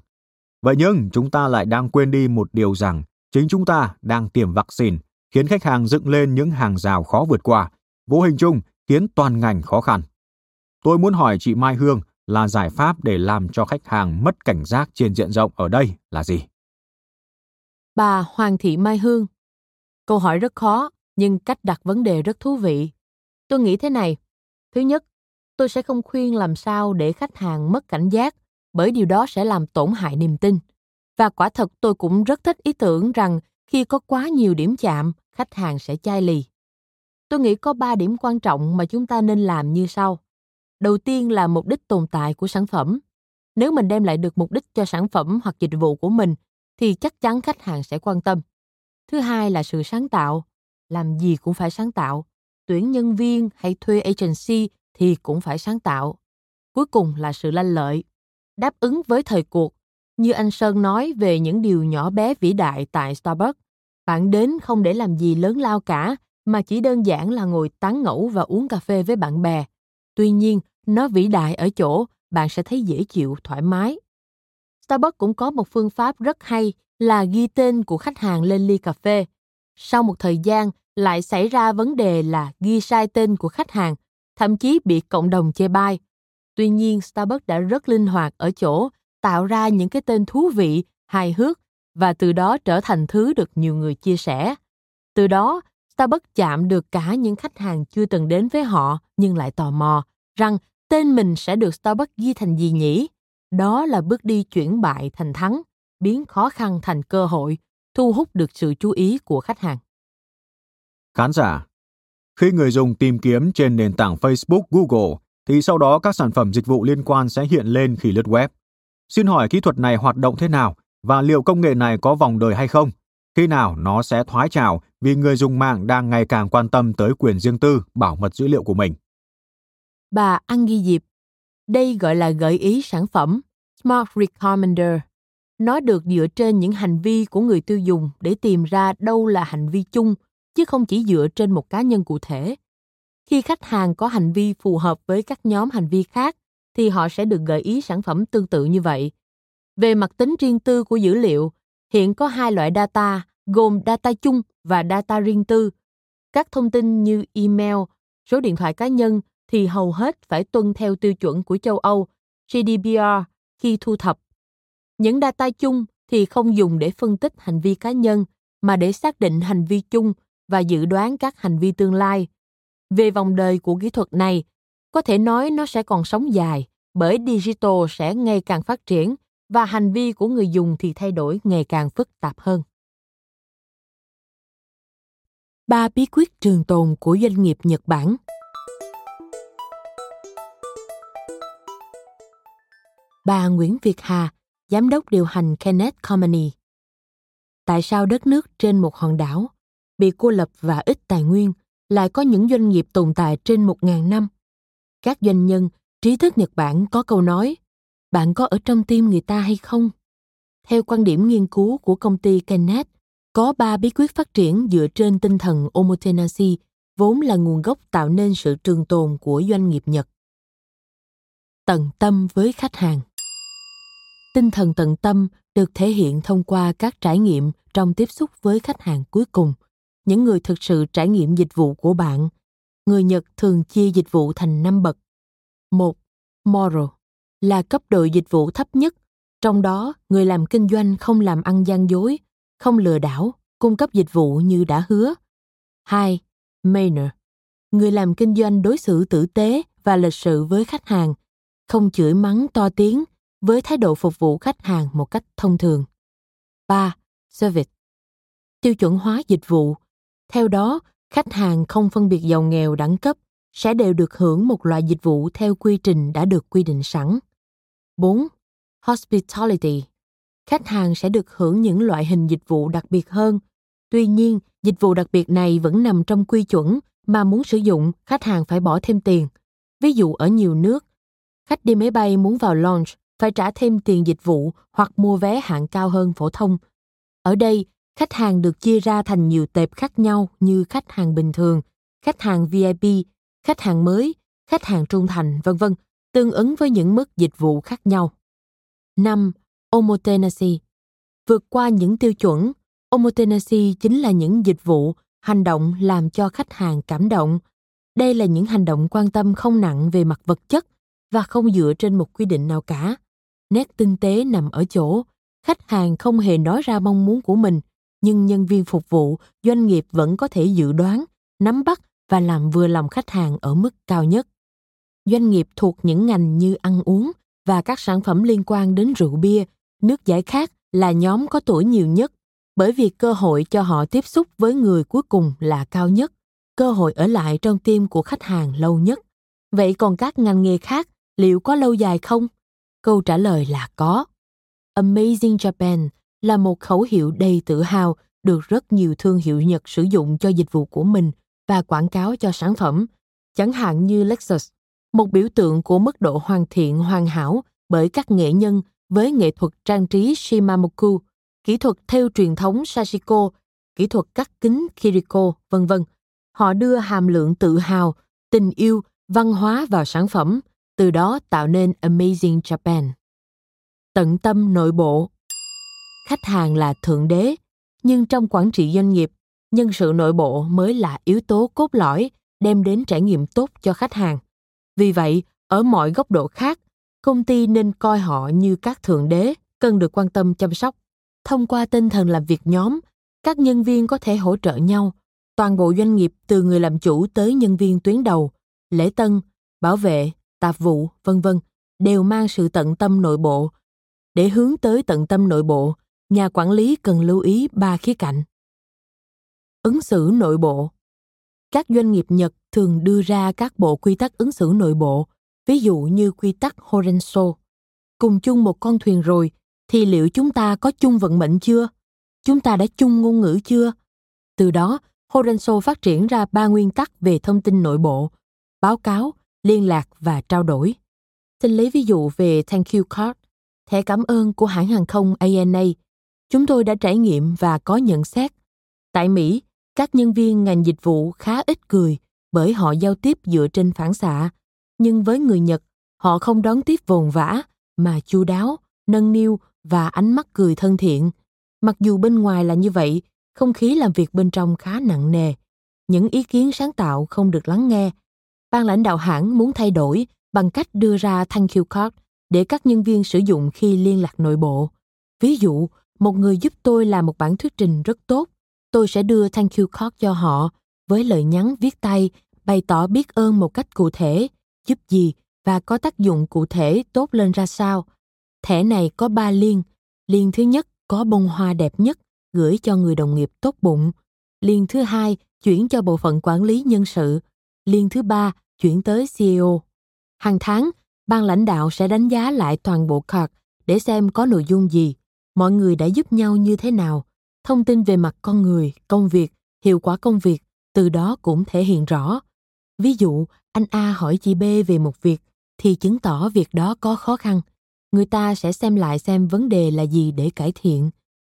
A: Vậy nhưng chúng ta lại đang quên đi một điều rằng chính chúng ta đang tiềm vaccine, khiến khách hàng dựng lên những hàng rào khó vượt qua, vô hình chung khiến toàn ngành khó khăn. Tôi muốn hỏi chị Mai Hương là giải pháp để làm cho khách hàng mất cảnh giác trên diện rộng ở đây là gì?
B: Bà Hoàng Thị Mai Hương Câu hỏi rất khó, nhưng cách đặt vấn đề rất thú vị. Tôi nghĩ thế này. Thứ nhất, tôi sẽ không khuyên làm sao để khách hàng mất cảnh giác, bởi điều đó sẽ làm tổn hại niềm tin. Và quả thật tôi cũng rất thích ý tưởng rằng khi có quá nhiều điểm chạm, khách hàng sẽ chai lì. Tôi nghĩ có ba điểm quan trọng mà chúng ta nên làm như sau. Đầu tiên là mục đích tồn tại của sản phẩm. Nếu mình đem lại được mục đích cho sản phẩm hoặc dịch vụ của mình, thì chắc chắn khách hàng sẽ quan tâm. Thứ hai là sự sáng tạo. Làm gì cũng phải sáng tạo. Tuyển nhân viên hay thuê agency thì cũng phải sáng tạo. Cuối cùng là sự lanh lợi. Đáp ứng với thời cuộc như anh Sơn nói về những điều nhỏ bé vĩ đại tại Starbucks, bạn đến không để làm gì lớn lao cả, mà chỉ đơn giản là ngồi tán ngẫu và uống cà phê với bạn bè. Tuy nhiên, nó vĩ đại ở chỗ bạn sẽ thấy dễ chịu, thoải mái. Starbucks cũng có một phương pháp rất hay là ghi tên của khách hàng lên ly cà phê. Sau một thời gian, lại xảy ra vấn đề là ghi sai tên của khách hàng, thậm chí bị cộng đồng chê bai. Tuy nhiên, Starbucks đã rất linh hoạt ở chỗ tạo ra những cái tên thú vị, hài hước và từ đó trở thành thứ được nhiều người chia sẻ. Từ đó, Starbucks chạm được cả những khách hàng chưa từng đến với họ nhưng lại tò mò rằng tên mình sẽ được Starbucks ghi thành gì nhỉ? Đó là bước đi chuyển bại thành thắng, biến khó khăn thành cơ hội, thu hút được sự chú ý của khách hàng.
A: Khán giả Khi người dùng tìm kiếm trên nền tảng Facebook, Google, thì sau đó các sản phẩm dịch vụ liên quan sẽ hiện lên khi lướt web. Xin hỏi kỹ thuật này hoạt động thế nào và liệu công nghệ này có vòng đời hay không? Khi nào nó sẽ thoái trào vì người dùng mạng đang ngày càng quan tâm tới quyền riêng tư, bảo mật dữ liệu của mình?
B: Bà Ăn Ghi Diệp, đây gọi là gợi ý sản phẩm Smart Recommender. Nó được dựa trên những hành vi của người tiêu dùng để tìm ra đâu là hành vi chung, chứ không chỉ dựa trên một cá nhân cụ thể. Khi khách hàng có hành vi phù hợp với các nhóm hành vi khác, thì họ sẽ được gợi ý sản phẩm tương tự như vậy. Về mặt tính riêng tư của dữ liệu, hiện có hai loại data gồm data chung và data riêng tư. Các thông tin như email, số điện thoại cá nhân thì hầu hết phải tuân theo tiêu chuẩn của châu Âu, GDPR khi thu thập. Những data chung thì không dùng để phân tích hành vi cá nhân mà để xác định hành vi chung và dự đoán các hành vi tương lai. Về vòng đời của kỹ thuật này, có thể nói nó sẽ còn sống dài bởi digital sẽ ngày càng phát triển và hành vi của người dùng thì thay đổi ngày càng phức tạp hơn. Ba bí quyết trường tồn của doanh nghiệp Nhật Bản Bà Nguyễn Việt Hà, Giám đốc điều hành Kenneth Company. Tại sao đất nước trên một hòn đảo bị cô lập và ít tài nguyên lại có những doanh nghiệp tồn tại trên một ngàn năm? Các doanh nhân, trí thức Nhật Bản có câu nói, bạn có ở trong tim người ta hay không? Theo quan điểm nghiên cứu của công ty Kenneth, có ba bí quyết phát triển dựa trên tinh thần omotenashi, vốn là nguồn gốc tạo nên sự trường tồn của doanh nghiệp Nhật. Tận tâm với khách hàng Tinh thần tận tâm được thể hiện thông qua các trải nghiệm trong tiếp xúc với khách hàng cuối cùng, những người thực sự trải nghiệm dịch vụ của bạn. Người Nhật thường chia dịch vụ thành năm bậc. Một, Moral là cấp độ dịch vụ thấp nhất, trong đó người làm kinh doanh không làm ăn gian dối, không lừa đảo, cung cấp dịch vụ như đã hứa. hai Manner Người làm kinh doanh đối xử tử tế và lịch sự với khách hàng, không chửi mắng to tiếng với thái độ phục vụ khách hàng một cách thông thường. 3. Service Tiêu chuẩn hóa dịch vụ. Theo đó, khách hàng không phân biệt giàu nghèo đẳng cấp sẽ đều được hưởng một loại dịch vụ theo quy trình đã được quy định sẵn. 4. Hospitality khách hàng sẽ được hưởng những loại hình dịch vụ đặc biệt hơn Tuy nhiên, dịch vụ đặc biệt này vẫn nằm trong quy chuẩn mà muốn sử dụng, khách hàng phải bỏ thêm tiền. Ví dụ ở nhiều nước, khách đi máy bay muốn vào lounge phải trả thêm tiền dịch vụ hoặc mua vé hạng cao hơn phổ thông. Ở đây, khách hàng được chia ra thành nhiều tệp khác nhau như khách hàng bình thường, khách hàng VIP, khách hàng mới, khách hàng trung thành, vân vân, tương ứng với những mức dịch vụ khác nhau. 5. omotenashi Vượt qua những tiêu chuẩn, omotenashi chính là những dịch vụ, hành động làm cho khách hàng cảm động. Đây là những hành động quan tâm không nặng về mặt vật chất và không dựa trên một quy định nào cả. Nét tinh tế nằm ở chỗ, khách hàng không hề nói ra mong muốn của mình, nhưng nhân viên phục vụ, doanh nghiệp vẫn có thể dự đoán, nắm bắt và làm vừa lòng khách hàng ở mức cao nhất. Doanh nghiệp thuộc những ngành như ăn uống và các sản phẩm liên quan đến rượu bia, nước giải khát là nhóm có tuổi nhiều nhất bởi vì cơ hội cho họ tiếp xúc với người cuối cùng là cao nhất, cơ hội ở lại trong tim của khách hàng lâu nhất. Vậy còn các ngành nghề khác liệu có lâu dài không? Câu trả lời là có. Amazing Japan là một khẩu hiệu đầy tự hào được rất nhiều thương hiệu Nhật sử dụng cho dịch vụ của mình và quảng cáo cho sản phẩm, chẳng hạn như Lexus, một biểu tượng của mức độ hoàn thiện hoàn hảo bởi các nghệ nhân với nghệ thuật trang trí Shimamoku, kỹ thuật theo truyền thống Sashiko, kỹ thuật cắt kính Kiriko, vân vân. Họ đưa hàm lượng tự hào, tình yêu, văn hóa vào sản phẩm, từ đó tạo nên Amazing Japan. Tận tâm nội bộ Khách hàng là thượng đế, nhưng trong quản trị doanh nghiệp, nhân sự nội bộ mới là yếu tố cốt lõi đem đến trải nghiệm tốt cho khách hàng. Vì vậy, ở mọi góc độ khác, công ty nên coi họ như các thượng đế cần được quan tâm chăm sóc. Thông qua tinh thần làm việc nhóm, các nhân viên có thể hỗ trợ nhau. Toàn bộ doanh nghiệp từ người làm chủ tới nhân viên tuyến đầu, lễ tân, bảo vệ, tạp vụ, vân vân đều mang sự tận tâm nội bộ. Để hướng tới tận tâm nội bộ, nhà quản lý cần lưu ý ba khía cạnh. Ứng xử nội bộ Các doanh nghiệp Nhật thường đưa ra các bộ quy tắc ứng xử nội bộ, ví dụ như quy tắc Horenso. Cùng chung một con thuyền rồi, thì liệu chúng ta có chung vận mệnh chưa? Chúng ta đã chung ngôn ngữ chưa? Từ đó, Horenso phát triển ra ba nguyên tắc về thông tin nội bộ, báo cáo, liên lạc và trao đổi. Xin lấy ví dụ về Thank You Card, thẻ cảm ơn của hãng hàng không ANA. Chúng tôi đã trải nghiệm và có nhận xét. Tại Mỹ, các nhân viên ngành dịch vụ khá ít cười bởi họ giao tiếp dựa trên phản xạ. Nhưng với người Nhật, họ không đón tiếp vồn vã mà chu đáo, nâng niu và ánh mắt cười thân thiện. Mặc dù bên ngoài là như vậy, không khí làm việc bên trong khá nặng nề. Những ý kiến sáng tạo không được lắng nghe. Ban lãnh đạo hãng muốn thay đổi bằng cách đưa ra thank you card để các nhân viên sử dụng khi liên lạc nội bộ. Ví dụ, một người giúp tôi làm một bản thuyết trình rất tốt, tôi sẽ đưa thank you card cho họ với lời nhắn viết tay bày tỏ biết ơn một cách cụ thể, giúp gì và có tác dụng cụ thể tốt lên ra sao. Thẻ này có ba liên. Liên thứ nhất có bông hoa đẹp nhất, gửi cho người đồng nghiệp tốt bụng. Liên thứ hai chuyển cho bộ phận quản lý nhân sự. Liên thứ ba chuyển tới CEO. Hàng tháng, ban lãnh đạo sẽ đánh giá lại toàn bộ card để xem có nội dung gì, mọi người đã giúp nhau như thế nào, thông tin về mặt con người, công việc, hiệu quả công việc, từ đó cũng thể hiện rõ. Ví dụ, anh A hỏi chị B về một việc, thì chứng tỏ việc đó có khó khăn. Người ta sẽ xem lại xem vấn đề là gì để cải thiện.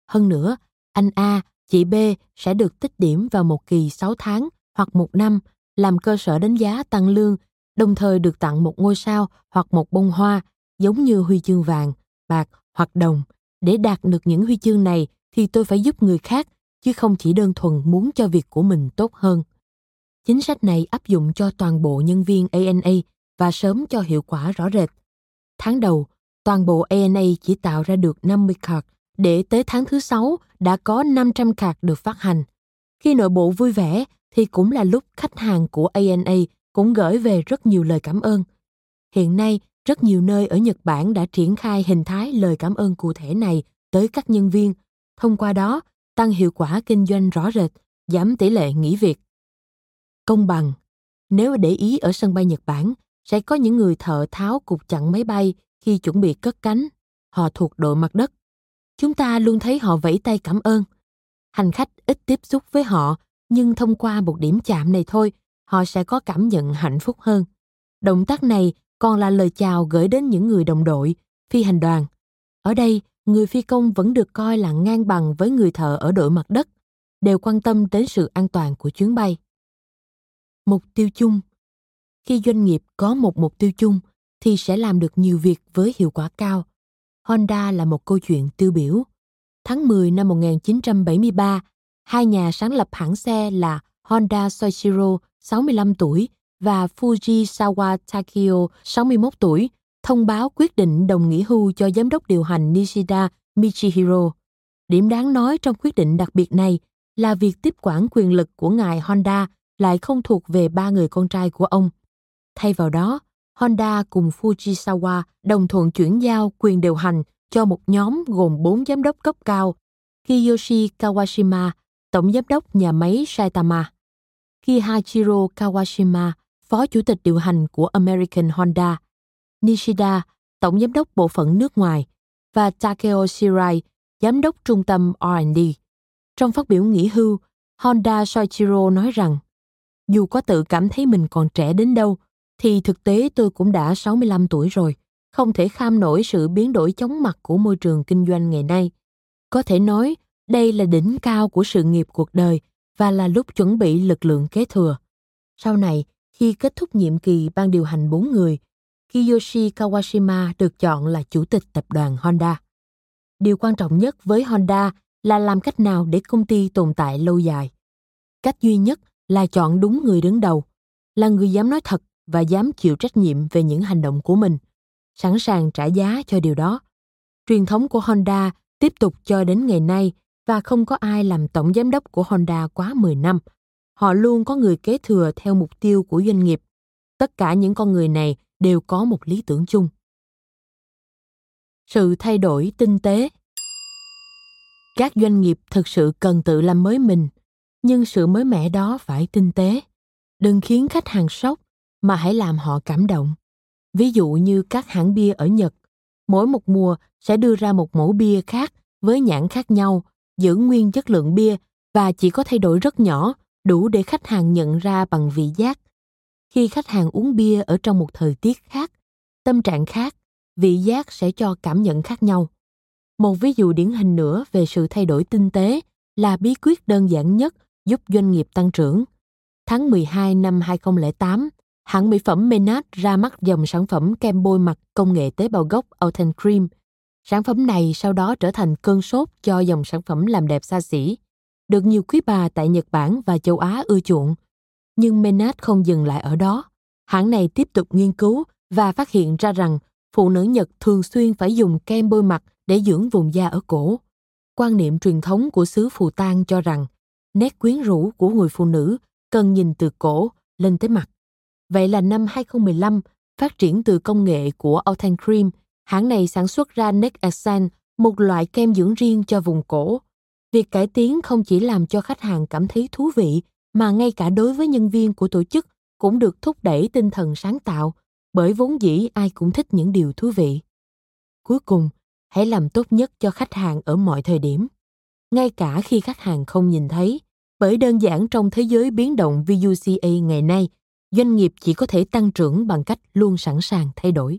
B: Hơn nữa, anh A, chị B sẽ được tích điểm vào một kỳ 6 tháng hoặc một năm làm cơ sở đánh giá tăng lương, đồng thời được tặng một ngôi sao hoặc một bông hoa giống như huy chương vàng, bạc hoặc đồng. Để đạt được những huy chương này thì tôi phải giúp người khác, chứ không chỉ đơn thuần muốn cho việc của mình tốt hơn. Chính sách này áp dụng cho toàn bộ nhân viên ANA và sớm cho hiệu quả rõ rệt. Tháng đầu, toàn bộ ANA chỉ tạo ra được 50 card, để tới tháng thứ 6 đã có 500 card được phát hành. Khi nội bộ vui vẻ thì cũng là lúc khách hàng của ANA cũng gửi về rất nhiều lời cảm ơn. Hiện nay, rất nhiều nơi ở Nhật Bản đã triển khai hình thái lời cảm ơn cụ thể này tới các nhân viên, thông qua đó tăng hiệu quả kinh doanh rõ rệt, giảm tỷ lệ nghỉ việc. Công bằng Nếu để ý ở sân bay Nhật Bản, sẽ có những người thợ tháo cục chặn máy bay khi chuẩn bị cất cánh. Họ thuộc đội mặt đất. Chúng ta luôn thấy họ vẫy tay cảm ơn. Hành khách ít tiếp xúc với họ, nhưng thông qua một điểm chạm này thôi, họ sẽ có cảm nhận hạnh phúc hơn. Động tác này còn là lời chào gửi đến những người đồng đội, phi hành đoàn. Ở đây, người phi công vẫn được coi là ngang bằng với người thợ ở đội mặt đất, đều quan tâm đến sự an toàn của chuyến bay. Mục tiêu chung Khi doanh nghiệp có một mục tiêu chung thì sẽ làm được nhiều việc với hiệu quả cao. Honda là một câu chuyện tiêu biểu. Tháng 10 năm 1973, hai nhà sáng lập hãng xe là Honda Soichiro, 65 tuổi, và Fujisawa Takio, 61 tuổi, thông báo quyết định đồng nghỉ hưu cho giám đốc điều hành Nishida Michihiro. Điểm đáng nói trong quyết định đặc biệt này là việc tiếp quản quyền lực của ngài Honda lại không thuộc về ba người con trai của ông. Thay vào đó, Honda cùng Fujisawa đồng thuận chuyển giao quyền điều hành cho một nhóm gồm bốn giám đốc cấp cao, Kiyoshi Kawashima, tổng giám đốc nhà máy Saitama, Kihachiro Kawashima, phó chủ tịch điều hành của American Honda, Nishida, tổng giám đốc bộ phận nước ngoài, và Takeo Shirai, giám đốc trung tâm R&D. Trong phát biểu nghỉ hưu, Honda Soichiro nói rằng, dù có tự cảm thấy mình còn trẻ đến đâu, thì thực tế tôi cũng đã 65 tuổi rồi, không thể kham nổi sự biến đổi chóng mặt của môi trường kinh doanh ngày nay. Có thể nói, đây là đỉnh cao của sự nghiệp cuộc đời và là lúc chuẩn bị lực lượng kế thừa. Sau này, khi kết thúc nhiệm kỳ ban điều hành bốn người, Kiyoshi Kawashima được chọn là chủ tịch tập đoàn Honda. Điều quan trọng nhất với Honda là làm cách nào để công ty tồn tại lâu dài. Cách duy nhất là chọn đúng người đứng đầu, là người dám nói thật và dám chịu trách nhiệm về những hành động của mình, sẵn sàng trả giá cho điều đó. Truyền thống của Honda tiếp tục cho đến ngày nay và không có ai làm tổng giám đốc của Honda quá 10 năm. Họ luôn có người kế thừa theo mục tiêu của doanh nghiệp. Tất cả những con người này đều có một lý tưởng chung. Sự thay đổi tinh tế Các doanh nghiệp thực sự cần tự làm mới mình, nhưng sự mới mẻ đó phải tinh tế. Đừng khiến khách hàng sốc, mà hãy làm họ cảm động. Ví dụ như các hãng bia ở Nhật, mỗi một mùa sẽ đưa ra một mẫu bia khác với nhãn khác nhau, giữ nguyên chất lượng bia và chỉ có thay đổi rất nhỏ, đủ để khách hàng nhận ra bằng vị giác. Khi khách hàng uống bia ở trong một thời tiết khác, tâm trạng khác, vị giác sẽ cho cảm nhận khác nhau. Một ví dụ điển hình nữa về sự thay đổi tinh tế là bí quyết đơn giản nhất giúp doanh nghiệp tăng trưởng. Tháng 12 năm 2008, hãng mỹ phẩm Menard ra mắt dòng sản phẩm kem bôi mặt công nghệ tế bào gốc Alten Cream. Sản phẩm này sau đó trở thành cơn sốt cho dòng sản phẩm làm đẹp xa xỉ, được nhiều quý bà tại Nhật Bản và châu Á ưa chuộng. Nhưng Menat không dừng lại ở đó. Hãng này tiếp tục nghiên cứu và phát hiện ra rằng phụ nữ Nhật thường xuyên phải dùng kem bôi mặt để dưỡng vùng da ở cổ. Quan niệm truyền thống của xứ Phù Tang cho rằng nét quyến rũ của người phụ nữ cần nhìn từ cổ lên tới mặt. Vậy là năm 2015, phát triển từ công nghệ của Alten Cream, hãng này sản xuất ra Neck Accent, một loại kem dưỡng riêng cho vùng cổ. Việc cải tiến không chỉ làm cho khách hàng cảm thấy thú vị, mà ngay cả đối với nhân viên của tổ chức cũng được thúc đẩy tinh thần sáng tạo, bởi vốn dĩ ai cũng thích những điều thú vị. Cuối cùng, hãy làm tốt nhất cho khách hàng ở mọi thời điểm. Ngay cả khi khách hàng không nhìn thấy, bởi đơn giản trong thế giới biến động VUCA ngày nay, doanh nghiệp chỉ có thể tăng trưởng bằng cách luôn sẵn sàng thay đổi.